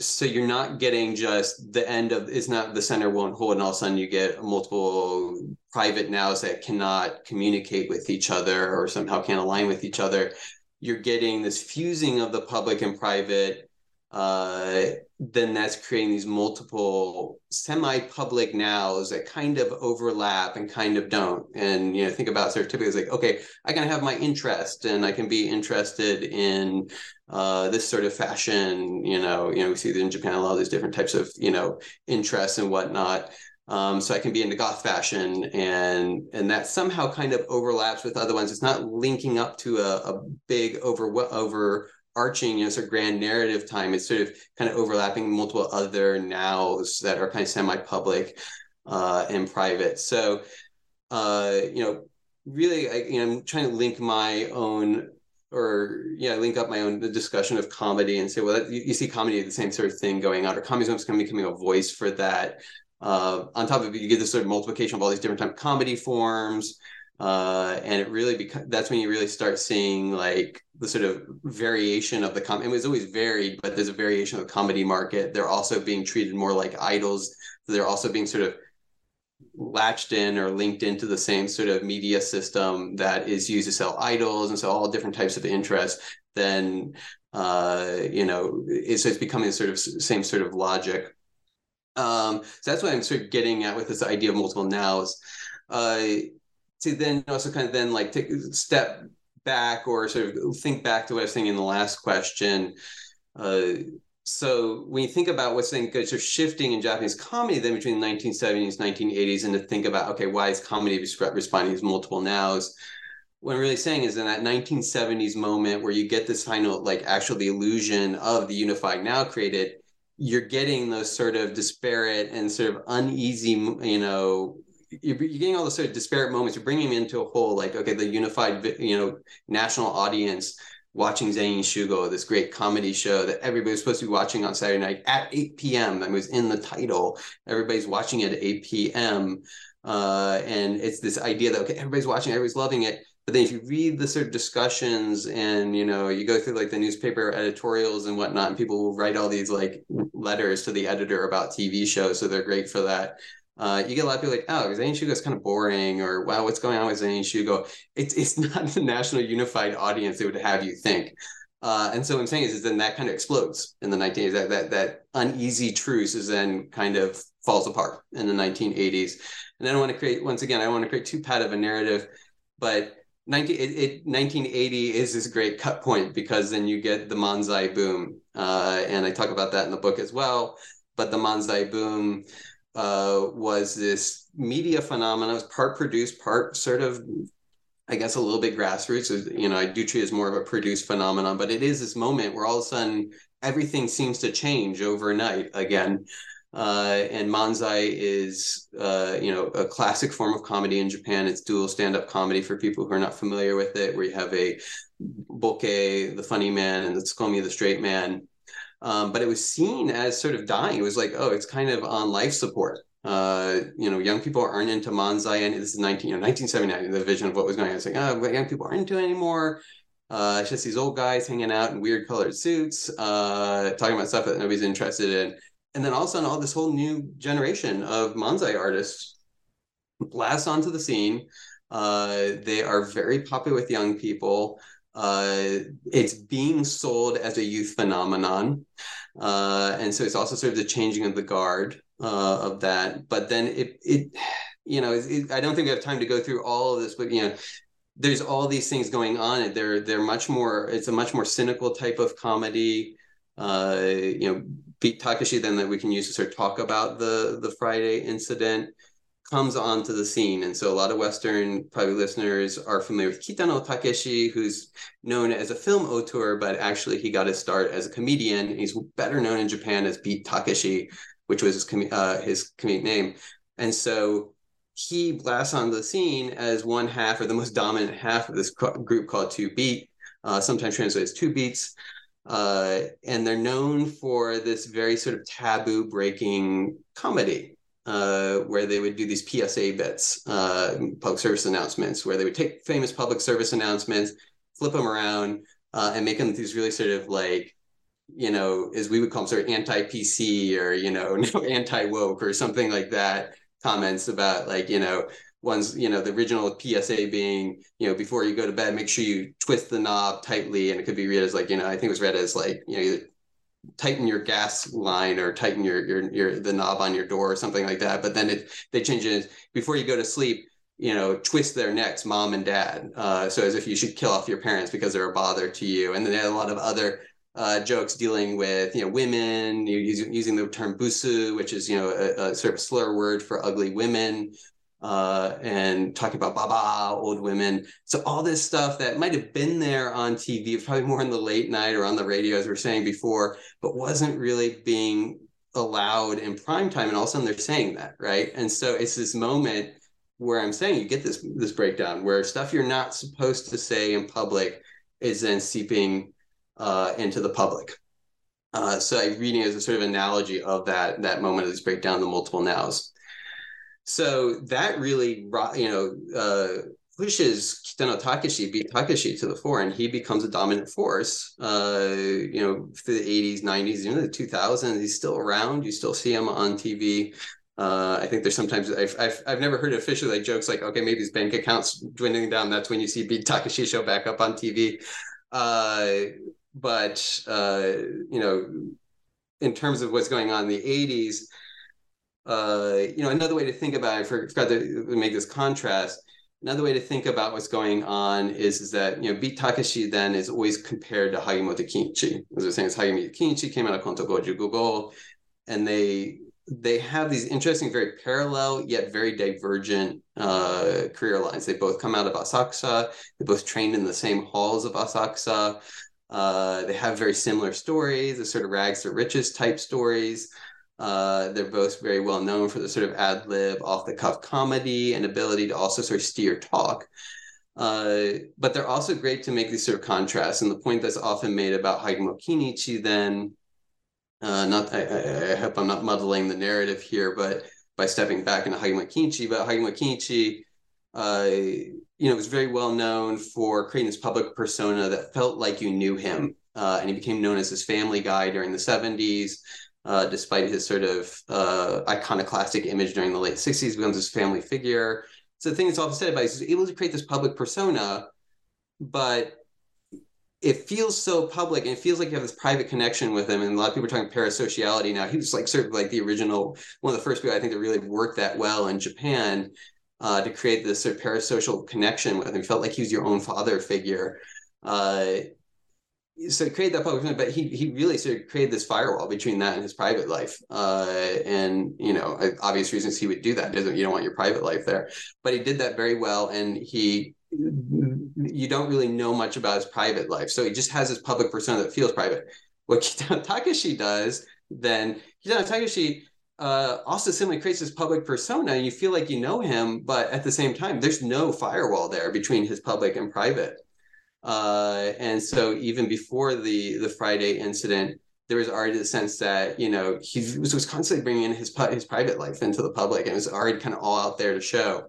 So you're not getting just the end of it's not the center won't hold and all of a sudden you get multiple private nows that cannot communicate with each other or somehow can't align with each other. You're getting this fusing of the public and private uh, then that's creating these multiple semi-public nows that kind of overlap and kind of don't. And you know, think about sort of typically it's like, okay, I can have my interest and I can be interested in uh, this sort of fashion. You know, you know, we see in Japan a lot of these different types of you know interests and whatnot. Um, so I can be into goth fashion, and and that somehow kind of overlaps with other ones. It's not linking up to a, a big over over arching, you know, sort of grand narrative time. It's sort of kind of overlapping multiple other nows that are kind of semi-public uh, and private. So, uh, you know, really, I, you know, I'm trying to link my own or yeah, link up my own the discussion of comedy and say, well, that, you, you, see comedy the same sort of thing going on, or comedy is kind of becoming a voice for that. Uh, on top of it, you get this sort of multiplication of all these different type of comedy forms. Uh, and it really becomes that's when you really start seeing like the sort of variation of the com. It was always varied, but there's a variation of the comedy market. They're also being treated more like idols. They're also being sort of latched in or linked into the same sort of media system that is used to sell idols and so all different types of interests. Then uh, you know, it's, it's becoming sort of same sort of logic. Um, so that's what I'm sort of getting at with this idea of multiple nows. Uh, to then also kind of then like take step back or sort of think back to what I was saying in the last question. Uh, so when you think about what's then sort of shifting in Japanese comedy then between the 1970s, 1980s, and to think about okay, why is comedy responding to multiple nows? What I'm really saying is in that 1970s moment where you get this final, like actual the illusion of the unified now created, you're getting those sort of disparate and sort of uneasy, you know, you're, getting all those sort of disparate moments. You're bringing them into a whole, like, okay, the unified, you know, national audience watching Zenin Shugo, this great comedy show that everybody was supposed to be watching on Saturday night at 8 p.m. That was in the title. Everybody's watching it at 8 p.m. Uh, and it's this idea that okay, everybody's watching, everybody's loving it. But then if you read the sort of discussions and you know you go through like the newspaper editorials and whatnot, and people will write all these like letters to the editor about TV shows, so they're great for that. Uh, you get a lot of people like, oh, Zenin Shugo is kind of boring, or wow, what's going on with Zenin Shugo? It's it's not the national unified audience that would have you think. Uh, and so what I'm saying is, is then that kind of explodes in the 1980s. That that that uneasy truce is then kind of falls apart in the 1980s. And I want to create once again, I want to create too pat of a narrative, but 19, it, it, 1980 is this great cut point because then you get the Manzai boom. Uh, and I talk about that in the book as well. But the Manzai boom uh, was this media phenomenon. It was part produced, part sort of, I guess, a little bit grassroots. You know, I do treat it as more of a produced phenomenon, but it is this moment where all of a sudden everything seems to change overnight again. Uh, and Manzai is, uh, you know, a classic form of comedy in Japan. It's dual stand-up comedy for people who are not familiar with it, where you have a boke, the funny man, and the tsukkomi, the straight man. Um, but it was seen as sort of dying. It was like, oh, it's kind of on life support. Uh, you know, young people aren't into Manzai, and this is 19, you know, 1979, the vision of what was going on. It's like, oh, young people aren't into it anymore. Uh, it's just these old guys hanging out in weird colored suits, uh, talking about stuff that nobody's interested in. And then all of a sudden, all this whole new generation of Manzai artists blast onto the scene. Uh, they are very popular with young people. Uh, it's being sold as a youth phenomenon. Uh, and so it's also sort of the changing of the guard uh, of that. But then it, it you know, it, it, I don't think we have time to go through all of this, but, you know, there's all these things going on. They're, they're much more, it's a much more cynical type of comedy. Uh, you know, Beat Takeshi then that we can use to sort of talk about the, the Friday incident comes onto the scene. And so a lot of Western probably listeners are familiar with Kitano Takeshi, who's known as a film auteur, but actually he got his start as a comedian. He's better known in Japan as Beat Takeshi, which was his, com- uh, his comedic name. And so he blasts on the scene as one half or the most dominant half of this group called Two Beat, uh, sometimes translated as Two Beats. Uh, and they're known for this very sort of taboo breaking comedy uh, where they would do these PSA bits, uh, public service announcements, where they would take famous public service announcements, flip them around, uh, and make them these really sort of like, you know, as we would call them sort of anti-PC or, you know, anti-woke or something like that comments about like, you know, ones, you know, the original PSA being, you know, before you go to bed, make sure you twist the knob tightly. And it could be read as like, you know, I think it was read as like, you know, tighten your gas line or tighten your your your the knob on your door or something like that. But then it they change it before you go to sleep. You know, twist their necks, mom and dad. Uh, so as if you should kill off your parents because they're a bother to you. And then they had a lot of other uh, jokes dealing with you know women you, using, using the term busu, which is you know a, a sort of slur word for ugly women uh, and talking about baba, old women. So all this stuff that might have been there on TV, probably more in the late night or on the radio, as we are saying before, but wasn't really being allowed in prime time. And all of a sudden they're saying that, right? And so it's this moment where I'm saying you get this this breakdown where stuff you're not supposed to say in public is then seeping uh, into the public. Uh, so I'm reading as a sort of analogy of that that moment of this breakdown, the multiple nows. So that really, you know, uh, pushes Kitano Takeshi, beat Takeshi to the fore, and he becomes a dominant force. Uh, you know, through the 80s, 90s, even the 2000s, he's still around. You still see him on TV. Uh, I think there's sometimes I've, I've I've never heard officially like jokes like okay maybe his bank accounts dwindling down. That's when you see Beat Takeshi show back up on TV. Uh, but uh, you know, in terms of what's going on in the 80s, uh, you know, another way to think about it, for, forgot to make this contrast, Another way to think about what's going on is, is that you know Beat Takeshi then is always compared to Hagimoto Kinichi. As was saying, it's Hagimoto Kinichi came out of Konto Goju Go, and they they have these interesting, very parallel yet very divergent uh, career lines. They both come out of Asakusa. They both trained in the same halls of Asakusa. Uh, they have very similar stories, the sort of rags to riches type stories. Uh, they're both very well known for the sort of ad lib, off the cuff comedy and ability to also sort of steer talk. Uh, but they're also great to make these sort of contrasts. And the point that's often made about Hagimoto Kinichi then uh, not I, I, hope I'm not muddling the narrative here, but by stepping back into Hagimoto Kinichi, but Kinichi, uh, you know, was very well known for creating this public persona that felt like you knew him, uh, and he became known as this family guy during the 70s. Uh, despite his sort of uh, iconoclastic image during the late 60s, becomes this family figure. So the thing that's often said about he's able to create this public persona, but it feels so public and it feels like you have this private connection with him. And a lot of people are talking parasociality now. He was like sort of like the original, one of the first people I think that really worked that well in Japan uh, to create this sort of parasocial connection with him. Felt like he was your own father figure. Uh, so create that public, but he he really sort of created this firewall between that and his private life. Uh, and you know, obvious reasons he would do that. Doesn't you don't want your private life there, but he did that very well, and he you don't really know much about his private life. So he just has this public persona that feels private. What Kitano Takeshi does, then Kitano Takeshi uh, also simply creates this public persona, and you feel like you know him, but at the same time, there's no firewall there between his public and private. Uh, and so even before the the Friday incident, there was already the sense that you know he was, was constantly bringing in his his private life into the public, and it was already kind of all out there to show.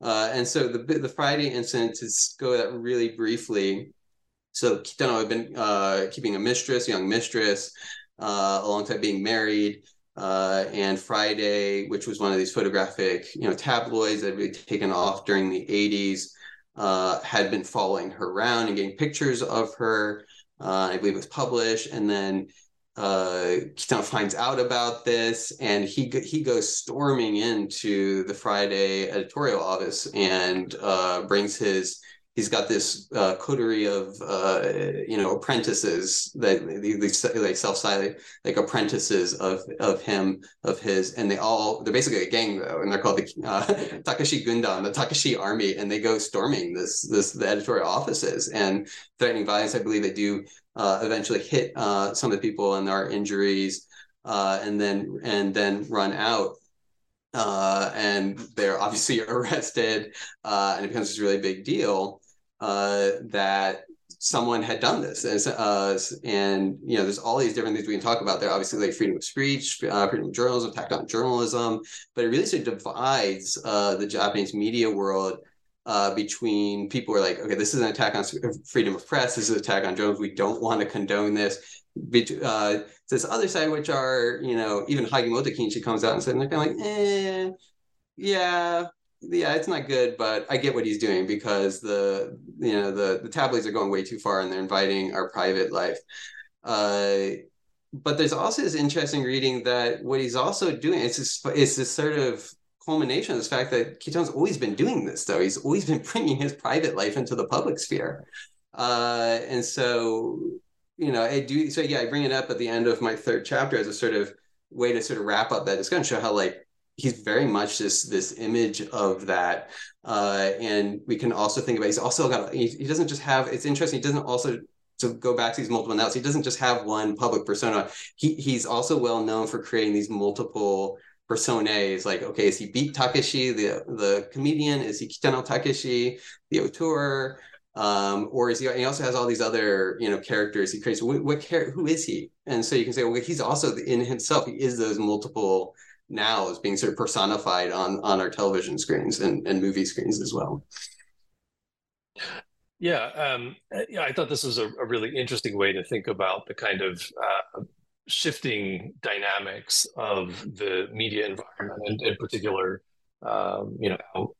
Uh, and so the the Friday incident, to go that really briefly, so Kitano had been uh, keeping a mistress, a young mistress, uh, time being married. Uh, and Friday, which was one of these photographic, you know, tabloids that had really taken off during the 80s, uh, had been following her around and getting pictures of her. Uh, I believe it was published, and then uh, Kitano finds out about this and he he goes storming into the Friday editorial office and uh, brings his he's got this uh, coterie of uh, you know apprentices that they, like self-styled like apprentices of of him of his and they all they're basically a gang though and they're called the uh, Takeshi Gundan the Takeshi army and they go storming this this the editorial offices and threatening violence. I believe they do uh, eventually hit uh, some of the people and there are injuries uh, and then and then run out and they're obviously arrested, and it becomes this really big deal uh, that someone had done this. And, uh, and you know there's all these different things we can talk about there. Obviously like freedom of speech uh, freedom of journalism attack on journalism but it really sort of divides uh, the japanese media world uh, between people who are like okay this is an attack on freedom of press. This is an attack on journalism. We don't want to condone this. Uh, this other side which are you know even hagimoto kinichi comes out and says they're kind of like eh yeah yeah, it's not good, but I get what he's doing because the you know the the tabloids are going way too far and they're inviting our private life. Uh, but there's also this interesting reading that what he's also doing is this it's this sort of culmination of this fact that Kitano's always been doing this though. He's always been bringing his private life into the public sphere. Uh, and so, you know, I do so yeah, I bring it up at the end of my third chapter as a sort of way to sort of wrap up that discussion, show how like he's very much this this image of that uh, and we can also think about he's also got he, he doesn't just have it's interesting he doesn't also to go back to these multiple notes he doesn't just have one public persona. He he's also well known for creating these multiple personas like okay is he beat takeshi the the comedian? Is he kitano takeshi the auteur? Um, or is he he also has all these other you know characters he creates. What, what who is he? And so you can say well he's also in himself he is those multiple now is being sort of personified on on our television screens and, and movie screens as well. Yeah, um, yeah, I thought this was a, a, really interesting way to think about the kind of uh, shifting dynamics of the media environment, and in particular, um, you know,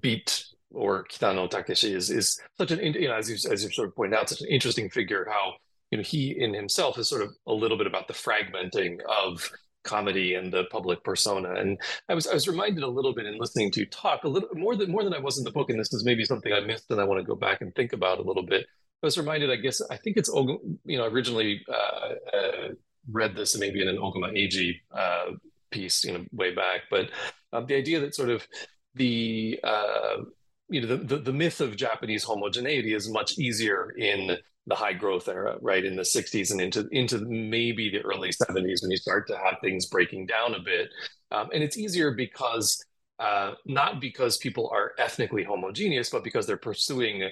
Beat or Kitano Takeshi is is such an you know as you as you sort of pointed out, such an interesting figure. How you know he in himself is sort of a little bit about the fragmenting of comedy and the public persona. And I was I was reminded a little bit in listening to you talk a little more than more than I was in the book, and this is maybe something I missed and I want to go back and think about a little bit. I was reminded, I guess, I think it's you know originally uh, uh, read this maybe in an Oguma Eiji uh, piece, you know, way back, but um, the idea that sort of the uh, you know the, the, the myth of Japanese homogeneity is much easier in the high growth era, right, in the 60s and into into maybe the early 70s when you start to have things breaking down a bit. Um, and it's easier because uh, not because people are ethnically homogeneous, but because they're pursuing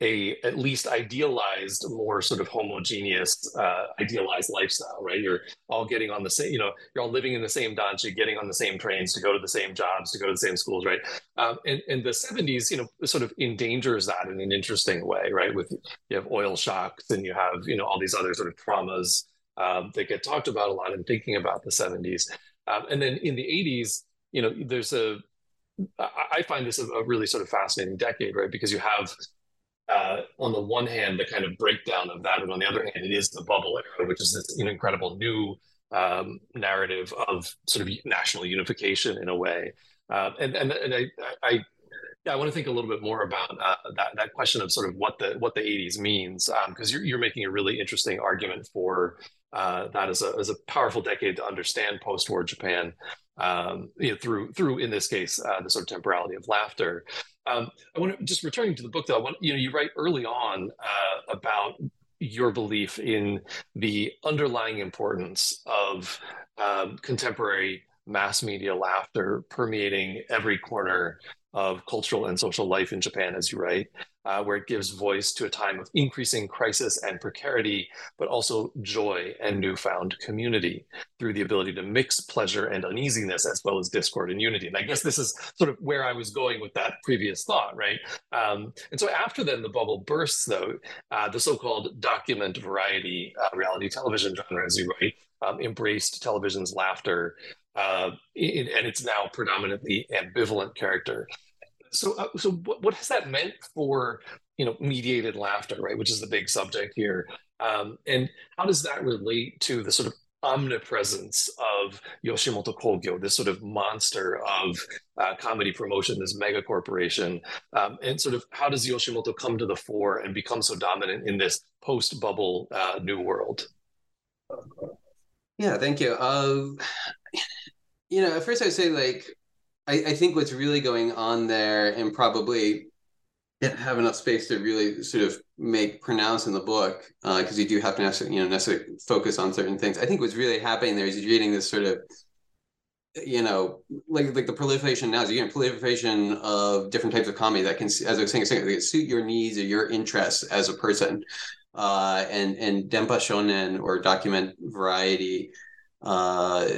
a at least idealized, more sort of homogeneous, uh, idealized lifestyle, right? You're all getting on the same, you know, you're all living in the same danchi, getting on the same trains to go to the same jobs, to go to the same schools, right? Um, and, and the 70s, you know, sort of endangers that in an interesting way, right? With you have oil shocks and you have, you know, all these other sort of traumas um, that get talked about a lot in thinking about the 70s. Um, and then in the 80s, you know, there's a I find this a really sort of fascinating decade, right? Because you have uh, on the one hand, the kind of breakdown of that, and on the other hand, it is the bubble era, which is this know, incredible new um, narrative of sort of national unification in a way. Uh, and and and I, I I want to think a little bit more about uh, that that question of sort of what the what the '80s means, because um, you're you're making a really interesting argument for uh, that as a as a powerful decade to understand post-war Japan, um, you know, through through in this case uh, the sort of temporality of laughter. Um, I want to just returning to the book though. I want you know you write early on uh, about your belief in the underlying importance of um, contemporary mass media laughter permeating every corner of cultural and social life in Japan, as you write, uh, where it gives voice to a time of increasing crisis and precarity, but also joy and newfound community through the ability to mix pleasure and uneasiness as well as discord and unity. And I guess this is sort of where I was going with that previous thought, right? Um, and so after then, the bubble bursts, though, uh, the so called document variety uh, reality television genre, as you write, um, embraced television's laughter. Uh, and it's now predominantly ambivalent character so uh, so what, what has that meant for you know mediated laughter right which is the big subject here um, and how does that relate to the sort of omnipresence of Yoshimoto Kogyo, this sort of monster of uh, comedy promotion, this mega corporation, um, and sort of how does Yoshimoto come to the fore and become so dominant in this post-bubble uh, new world? Yeah, thank you. Uh, you know, at first I'd say like I, I think what's really going on there, and probably have enough space to really sort of make pronounce in the book because uh, you do have to necessarily, you know necessarily focus on certain things. I think what's really happening there is you're getting this sort of you know like like the proliferation now is you're getting proliferation of different types of comedy that can as I was saying, saying suit your needs or your interests as a person. Uh, and and Denpa Shonen or document variety uh,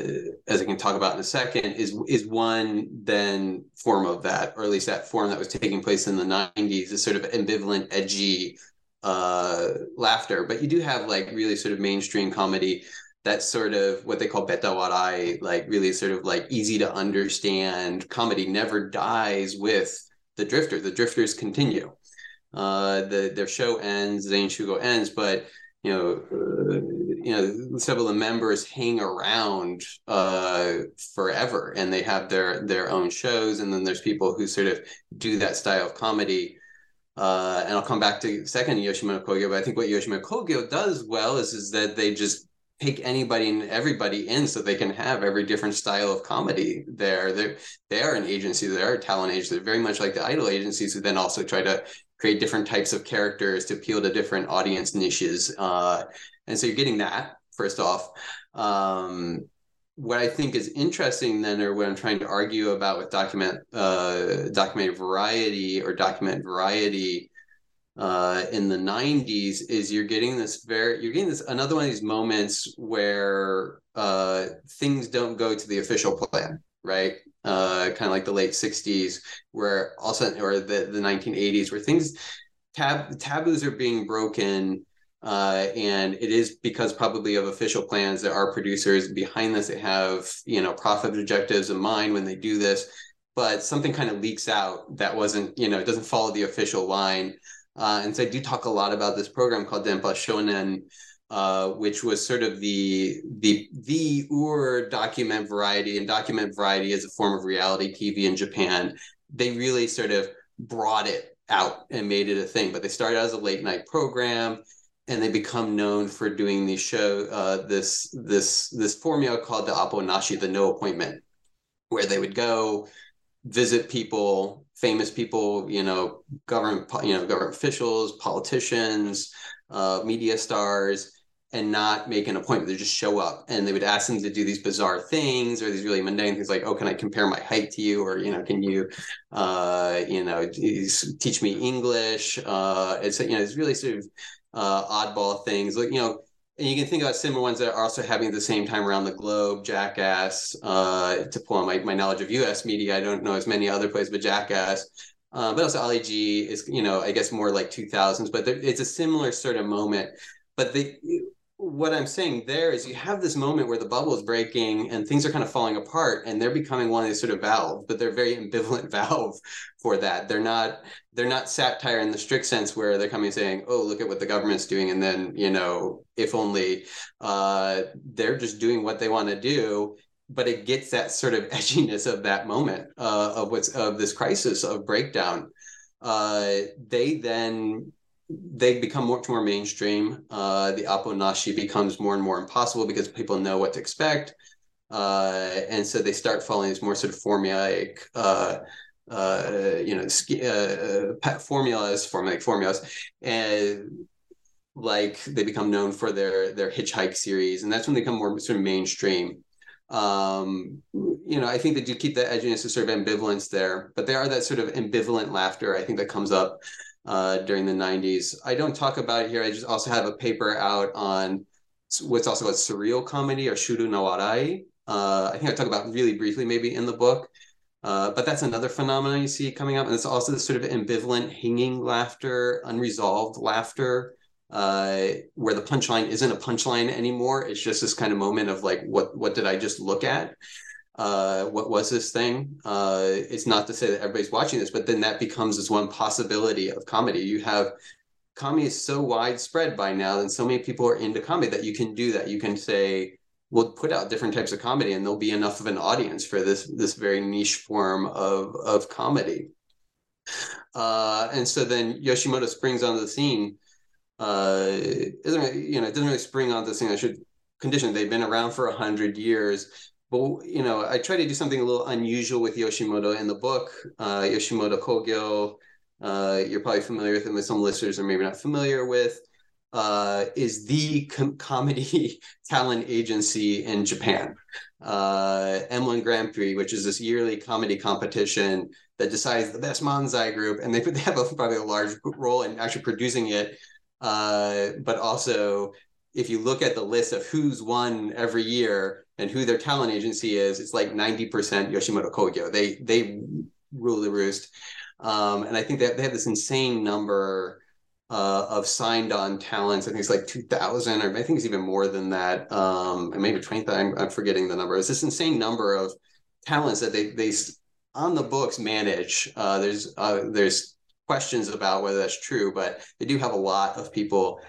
as I can talk about in a second, is is one then form of that, or at least that form that was taking place in the '90s, is sort of ambivalent, edgy uh, laughter. But you do have like really sort of mainstream comedy that's sort of what they call beta warai, like really sort of like easy to understand comedy. Never dies with the Drifters. The Drifters continue. Uh, the their show ends, Zenin Shugo ends, but you know, uh, you know, several of the members hang around uh, forever, and they have their their own shows. And then there's people who sort of do that style of comedy. Uh, and I'll come back to second Yoshimoto Kogyo, but I think what Yoshimoto Kogyo does well is is that they just take anybody and everybody in so they can have every different style of comedy there. They're, they are an agency, they are a talent agency. They're very much like the idol agencies who then also try to create different types of characters to appeal to different audience niches. Uh, and so you're getting that first off. Um, what I think is interesting then, or what I'm trying to argue about with document uh, documented variety or document variety uh, in the 90s, is you're getting this very you're getting this another one of these moments where uh, things don't go to the official plan, right? Uh, kind of like the late 60s, where also, or the, the 1980s, where things, tab, taboos are being broken. Uh, and it is because probably of official plans there are producers behind this that have, you know, profit objectives in mind when they do this. But something kind of leaks out that wasn't, you know, it doesn't follow the official line. Uh, and so I do talk a lot about this program called Denpa Shonen, uh, which was sort of the the the ur document variety, and document variety is a form of reality TV in Japan. They really sort of brought it out and made it a thing. But they started as a late night program, and they become known for doing these show uh, this this this formula called the Aponashi, the no appointment, where they would go visit people, famous people, you know, government you know government officials, politicians, uh, media stars and not make an appointment. They just show up and they would ask them to do these bizarre things or these really mundane things like, oh, can I compare my height to you? Or, you know, can you, uh, you know, teach me English? Uh, it's, you know, it's really sort of uh, oddball things like, you know, and you can think about similar ones that are also happening at the same time around the globe. Jackass, uh, to pull on my, my knowledge of U.S. media, I don't know as many other places, but Jackass. Uh, but also Ali G is, you know, I guess more like 2000s, but there, it's a similar sort of moment. But the what I'm saying there is you have this moment where the bubble is breaking and things are kind of falling apart and they're becoming one of these sort of valves, but they're very ambivalent valve for that. They're not they're not satire in the strict sense where they're coming saying, oh, look at what the government's doing. And then, you know, if only uh, they're just doing what they want to do. But it gets that sort of edginess of that moment uh, of what's of this crisis of breakdown. Uh, they then they become much more mainstream. Uh, the aponashi becomes more and more impossible because people know what to expect. Uh, and so they start following these more sort of formulaic, uh, uh you know, uh, uh, formulas, formulaic formulas, and like they become known for their their hitchhike series, and that's when they become more sort of mainstream. Um, you know, I think they do keep that edginess of sort of ambivalence there, but there are that sort of ambivalent laughter I think that comes up uh, during the 90s. I don't talk about it here. I just also have a paper out on what's also called surreal comedy or shuru no warai. Uh, I think I talk about really briefly maybe in the book. Uh, but that's another phenomenon you see coming up. And it's also this sort of ambivalent hanging laughter, unresolved laughter, uh, where the punchline isn't a punchline anymore. It's just this kind of moment of like, what what did I just look at? Uh, what was this thing? Uh, it's not to say that everybody's watching this, but then that becomes this one possibility of comedy. You have comedy is so widespread by now, and so many people are into comedy that you can do that. You can say, we'll put out different types of comedy, and there'll be enough of an audience for this this very niche form of of comedy. Uh, and so then Yoshimoto springs onto the scene. Uh, isn't you know it doesn't really spring onto the scene. I should condition. They've been around for a hundred years but you know, I try to do something a little unusual with Yoshimoto in the book. Uh, Yoshimoto Kogyo, uh, you're probably familiar with him, but some listeners are maybe not familiar with. Uh, is the com- comedy talent agency in Japan. Uh, M1 Grand Prix, which is this yearly comedy competition that decides the best manzai group, and they, they have a, probably a large role in actually producing it, uh, but also if you look at the list of who's won every year and who their talent agency is, it's like 90% Yoshimoto Kogyo. They they rule the roost. Um, and I think that they have this insane number uh, of signed on talents. I think it's like 2,000, or I think it's even more than that. Um, and maybe 20,000. I'm, I'm forgetting the number. It's this insane number of talents that they they on the books manage. Uh, there's uh, there's questions about whether that's true, but they do have a lot of people.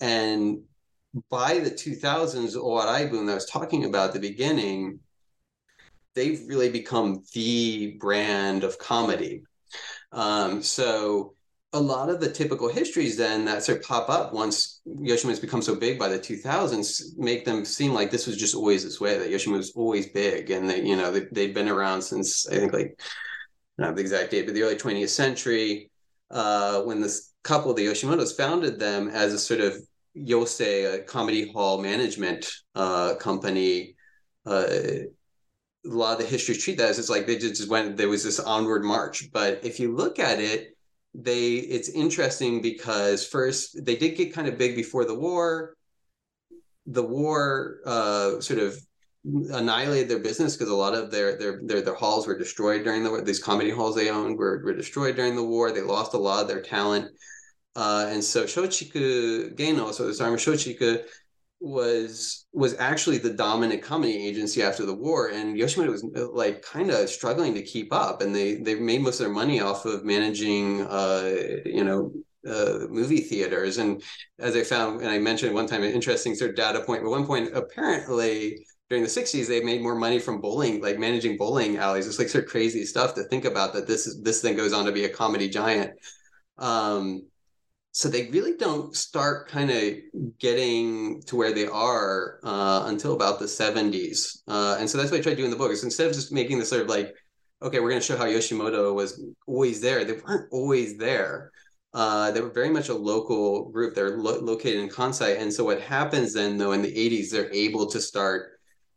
And by the 2000s, Owarai boom that I was talking about at the beginning, they've really become the brand of comedy. Um, so a lot of the typical histories then that sort of pop up once Yoshimoto has become so big by the 2000s make them seem like this was just always this way that Yoshimoto was always big and they you know they, they'd been around since I think like don't the exact date but the early 20th century uh, when this couple the Yoshimotos founded them as a sort of Yose, a comedy hall management uh, company, uh, a lot of the history treat that as it's like they just went there was this onward march. But if you look at it, they it's interesting because first they did get kind of big before the war. The war uh, sort of annihilated their business because a lot of their, their their their halls were destroyed during the war. These comedy halls they owned were, were destroyed during the war. They lost a lot of their talent. Uh, and so Shochiku Geino, so this army Shochiku, was was actually the dominant comedy agency after the war, and Yoshimoto was like kind of struggling to keep up, and they they made most of their money off of managing, uh, you know, uh, movie theaters. And as I found, and I mentioned one time, an interesting sort of data point. At one point, apparently during the 60s, they made more money from bowling, like managing bowling alleys. It's like sort of crazy stuff to think about that this is this thing goes on to be a comedy giant. Um, so they really don't start kind of getting to where they are uh, until about the 70s. Uh, and so that's what I tried to do in the book is instead of just making this sort of like, okay, we're going to show how Yoshimoto was always there. They weren't always there. Uh, they were very much a local group. They're lo- located in Kansai. And so what happens then, though, in the 80s, they're able to start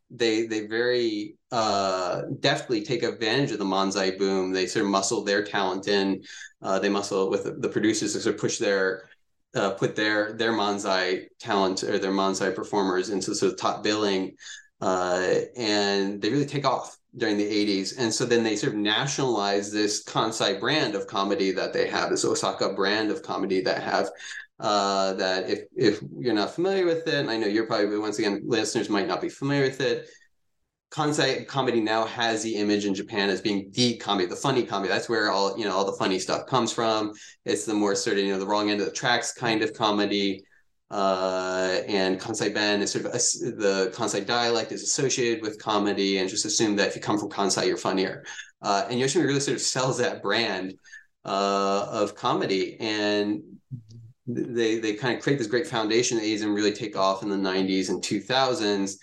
they they very uh, deftly take advantage of the Manzai boom. They sort of muscle their talent in. Uh, they muscle with the producers to sort of push their uh, put their their Manzai talent or their Manzai performers into sort of top billing, uh, and they really take off during the 80s. And so then they sort of nationalize this Kansai brand of comedy that they have, this Osaka brand of comedy that have uh, that if if you're not familiar with it, and I know you're probably once again listeners might not be familiar with it. Kansai comedy now has the image in Japan as being the comedy, the funny comedy. That's where all you know all the funny stuff comes from. It's the more sort of you know the wrong end of the tracks kind of comedy. Uh, and Kansai Ben is sort of a, the Kansai dialect is associated with comedy, and just assume that if you come from Kansai, you're funnier. Uh, and Yoshimoto really sort of sells that brand uh, of comedy, and they they kind of create this great foundation that and really take off in the 90s and 2000s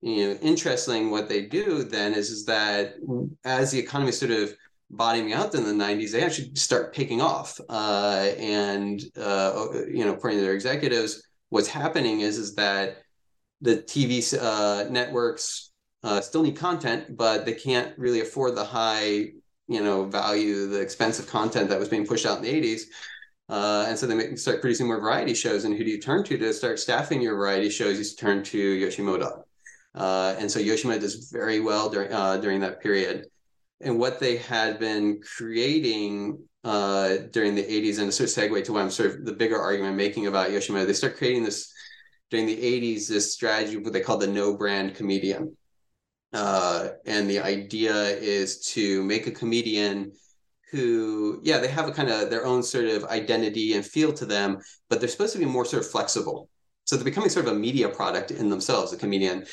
you know interesting what they do then is is that as the economy sort of bottoming out in the 90s they actually start picking off. Uh, and uh, you know according to their executives what's happening is is that the tv uh, networks uh, still need content but they can't really afford the high you know value the expensive content that was being pushed out in the 80s uh, and so they make, start producing more variety shows. And who do you turn to to start staffing your variety shows? You turn to Yoshimoto. Uh, and so Yoshimoto does very well during uh, during that period. And what they had been creating uh, during the 80s, and sort of segue to what I'm sort of the bigger argument making about Yoshimoto, they start creating this during the 80s, this strategy, what they call the no brand comedian. Uh, and the idea is to make a comedian who, yeah, they have a kind of their own sort of identity and feel to them, but they're supposed to be more sort of flexible. So they're becoming sort of a media product in themselves, a comedian.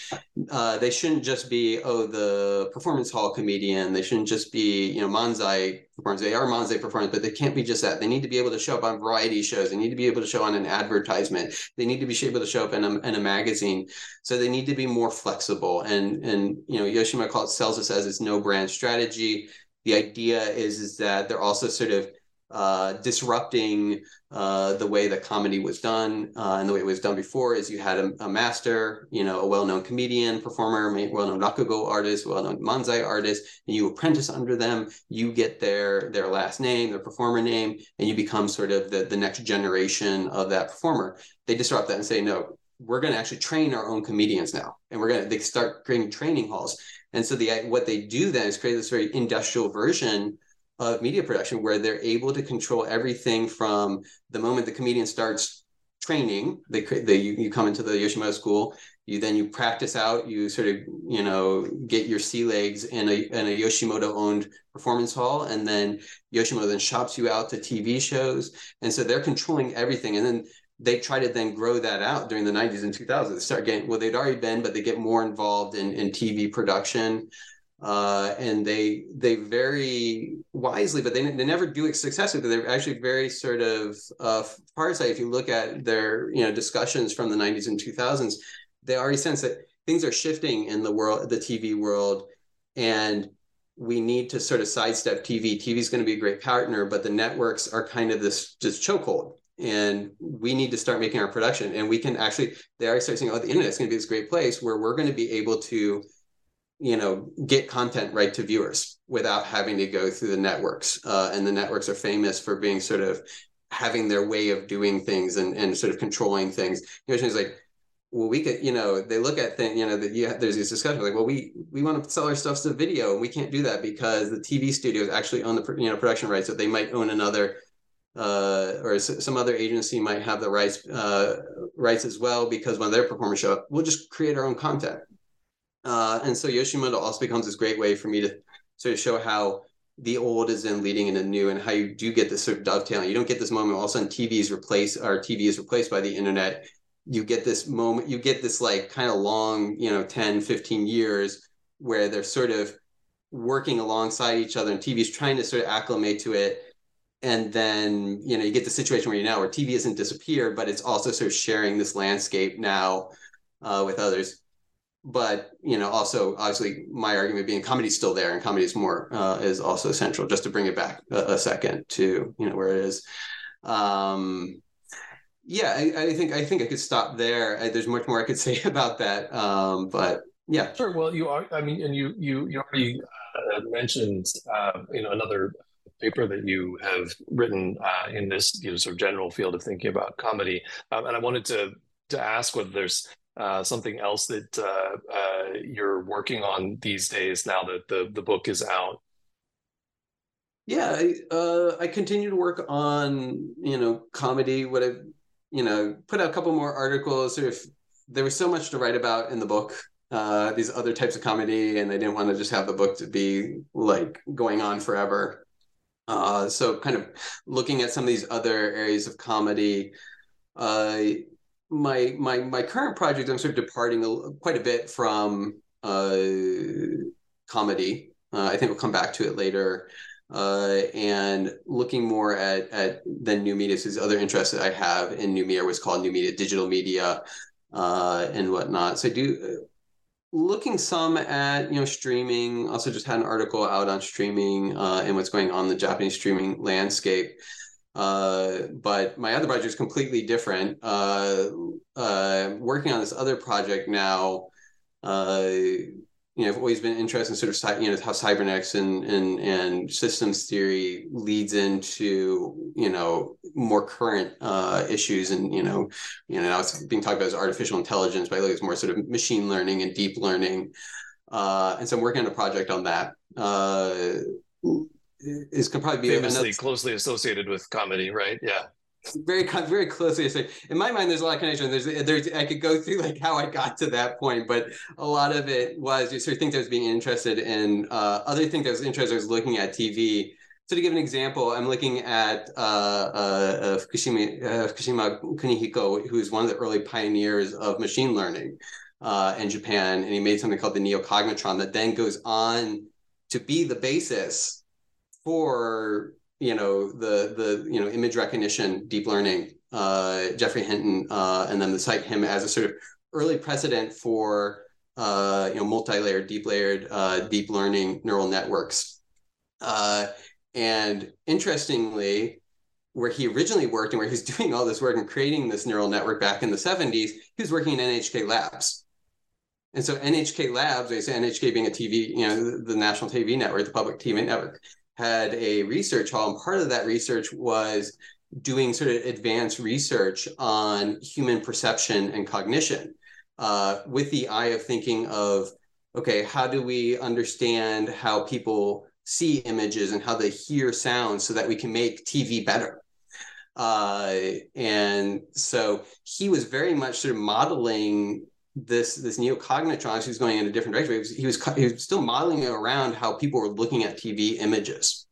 Uh, they shouldn't just be, oh, the performance hall comedian. They shouldn't just be, you know, Manzai performance. They are Manzai performance, but they can't be just that. They need to be able to show up on variety shows. They need to be able to show on an advertisement. They need to be able to show up in a, in a magazine. So they need to be more flexible. And, and you know, Yoshimoto calls, sells us as its no brand strategy the idea is is that they're also sort of uh, disrupting uh, the way that comedy was done uh, and the way it was done before is you had a, a master, you know, a well-known comedian, performer, well-known rakugo artist, well-known manzai artist, and you apprentice under them. You get their their last name, their performer name, and you become sort of the, the next generation of that performer. They disrupt that and say, no, we're going to actually train our own comedians now, and we're going to they start creating training halls. And so the what they do then is create this very industrial version of media production where they're able to control everything from the moment the comedian starts training. They they you, you come into the Yoshimoto school. You then you practice out. You sort of you know get your sea legs in a in a Yoshimoto owned performance hall, and then Yoshimoto then shops you out to TV shows. And so they're controlling everything. And then they try to then grow that out during the 90s and 2000s. They start getting well, they'd already been, but they get more involved in, in TV production. Uh, and they they very wisely, but they, they never do it successfully. They're actually very sort of uh, far. If you look at their you know discussions from the 90s and 2000s, they already sense that things are shifting in the world, the TV world, and we need to sort of sidestep TV. TV is going to be a great partner, but the networks are kind of this just chokehold and we need to start making our production. And we can actually they are starting saying oh the internet is going to be this great place where we're going to be able to you know get content right to viewers without having to go through the networks. Uh, and the networks are famous for being sort of having their way of doing things and, and sort of controlling things. You know it's like well we could you know they look at things you know that yeah there's these discussions like well we we want to sell our stuff to video and we can't do that because the tv studios actually own the you know production rights so they might own another uh, or some other agency might have the rights uh, rights as well because when their performers show up, we'll just create our own content. Uh, and so Yoshimoto also becomes this great way for me to sort of show how the old is then leading into new and how you do get this sort of dovetailing. You don't get this moment all of a sudden TV is replaced or TV is replaced by the internet. You get this moment, you get this like kind of long, you know, 10, 15 years where they're sort of working alongside each other and TV's trying to sort of acclimate to it. And then, you know, you get the situation where you now where TV isn't disappeared, but it's also sort of sharing this landscape now uh, with others. But you know also obviously my argument being comedy's still there and comedy is more uh, is also central just to bring it back a, a, second to you know where it is. Um yeah I, I think i think i could stop there. I, there's much more i could say about that um but yeah. Sure. Well you are i mean and you you you already uh, mentioned uh, you know another paper that you have written uh, in this you know, sort of general field of thinking about comedy um, and i wanted to to ask whether there's uh, something else that uh, uh, you're working on these days now that the, the book is out? Yeah, I, uh, I continue to work on, you know, comedy. What I've, you know, put out a couple more articles. Sort of, there was so much to write about in the book. Uh, these other types of comedy, and I didn't want to just have the book to be like going on forever. Uh, so, kind of looking at some of these other areas of comedy. Uh, my my my current project, I'm sort of departing a, quite a bit from uh, comedy. Uh, I think we'll come back to it later, uh, and looking more at at the new media. So these other interests that I have in new media, what's called new media, digital media, uh, and whatnot. So I do looking some at you know streaming. Also, just had an article out on streaming uh, and what's going on in the Japanese streaming landscape. Uh, but my other project is completely different. Uh, uh, working on this other project now, uh, you know, I've always been interested in sort of you know how cybernetics and and and systems theory leads into you know more current uh, issues and you know you know now it's being talked about as artificial intelligence, but I look it's more sort of machine learning and deep learning. and so I'm working on a project on that is can probably be famously another... closely associated with comedy, right? Yeah. Very, very closely associated. In my mind, there's a lot of connection. There's, there's, I could go through like how I got to that point, but a lot of it was just sort of things I was being interested in. Uh, other things I was interested, I was looking at TV. So to give an example, I'm looking at uh, uh, Fukushima, Fukushima Kunihiko, who's one of the early pioneers of machine learning uh, in Japan, and he made something called the neocognitron that then goes on to be the basis for you know the the you know image recognition deep learning uh, Geoffrey Hinton uh, and then to cite him as a sort of early precedent for uh, you know multi-layered deep layered uh, deep learning neural networks. Uh, and interestingly where he originally worked and where he's doing all this work and creating this neural network back in the 70s he was working in NHK labs. And so NHK Labs, I say NHK being a TV, you know, the national TV network, the public TV network, had a research hall, and part of that research was doing sort of advanced research on human perception and cognition uh, with the eye of thinking of okay how do we understand how people see images and how they hear sounds so that we can make tv better? Uh, and so he was very much sort of modeling this this neocognitron who's going in a different direction. He was, he was, he was still modeling around how people were looking at TV images.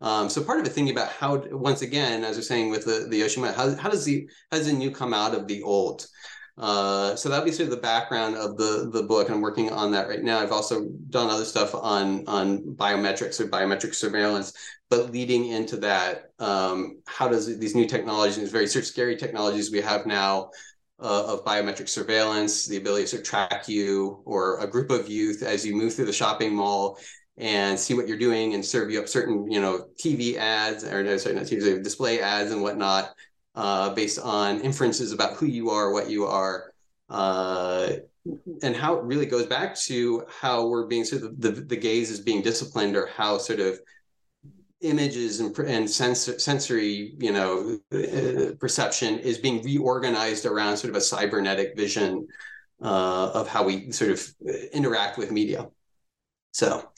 Um, so part of it thinking about how once again, as we're saying with the the Yoshimoto, how, how does the how does the new come out of the old? Uh, so that'll be sort of the background of the the book. I'm working on that right now. I've also done other stuff on on biometrics or biometric surveillance, but leading into that, um, how does these new technologies, these very sort of scary technologies we have now, uh, of biometric surveillance, the ability to track you or a group of youth as you move through the shopping mall and see what you're doing and serve you up certain, you know, TV ads or no, sorry, not TV, display ads and whatnot, uh, based on inferences about who you are, what you are, uh, and how it really goes back to how we're being sort of the, the gaze is being disciplined or how sort of images and, and sens- sensory, you know, uh, perception is being reorganized around sort of a cybernetic vision uh, of how we sort of interact with media. So,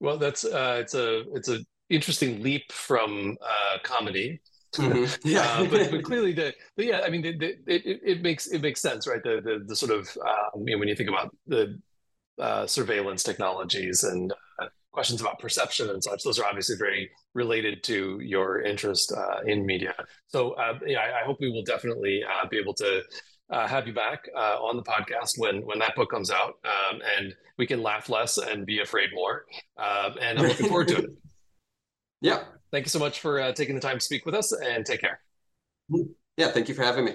well, that's uh, it's a it's a interesting leap from uh, comedy. Mm-hmm. Yeah, uh, but, but clearly the but yeah, I mean, the, the, it, it makes it makes sense, right? The the, the sort of um, you know, when you think about the uh, surveillance technologies and questions about perception and such. Those are obviously very related to your interest uh, in media. So uh, yeah, I, I, hope we will definitely uh, be able to uh, have you back uh, on the podcast when when that book comes out, um, and we can laugh less and be afraid more. Um, and I'm looking forward to it. Yeah. Thank you so much for uh, taking the time to speak with us, and take care. Yeah, thank you for having me.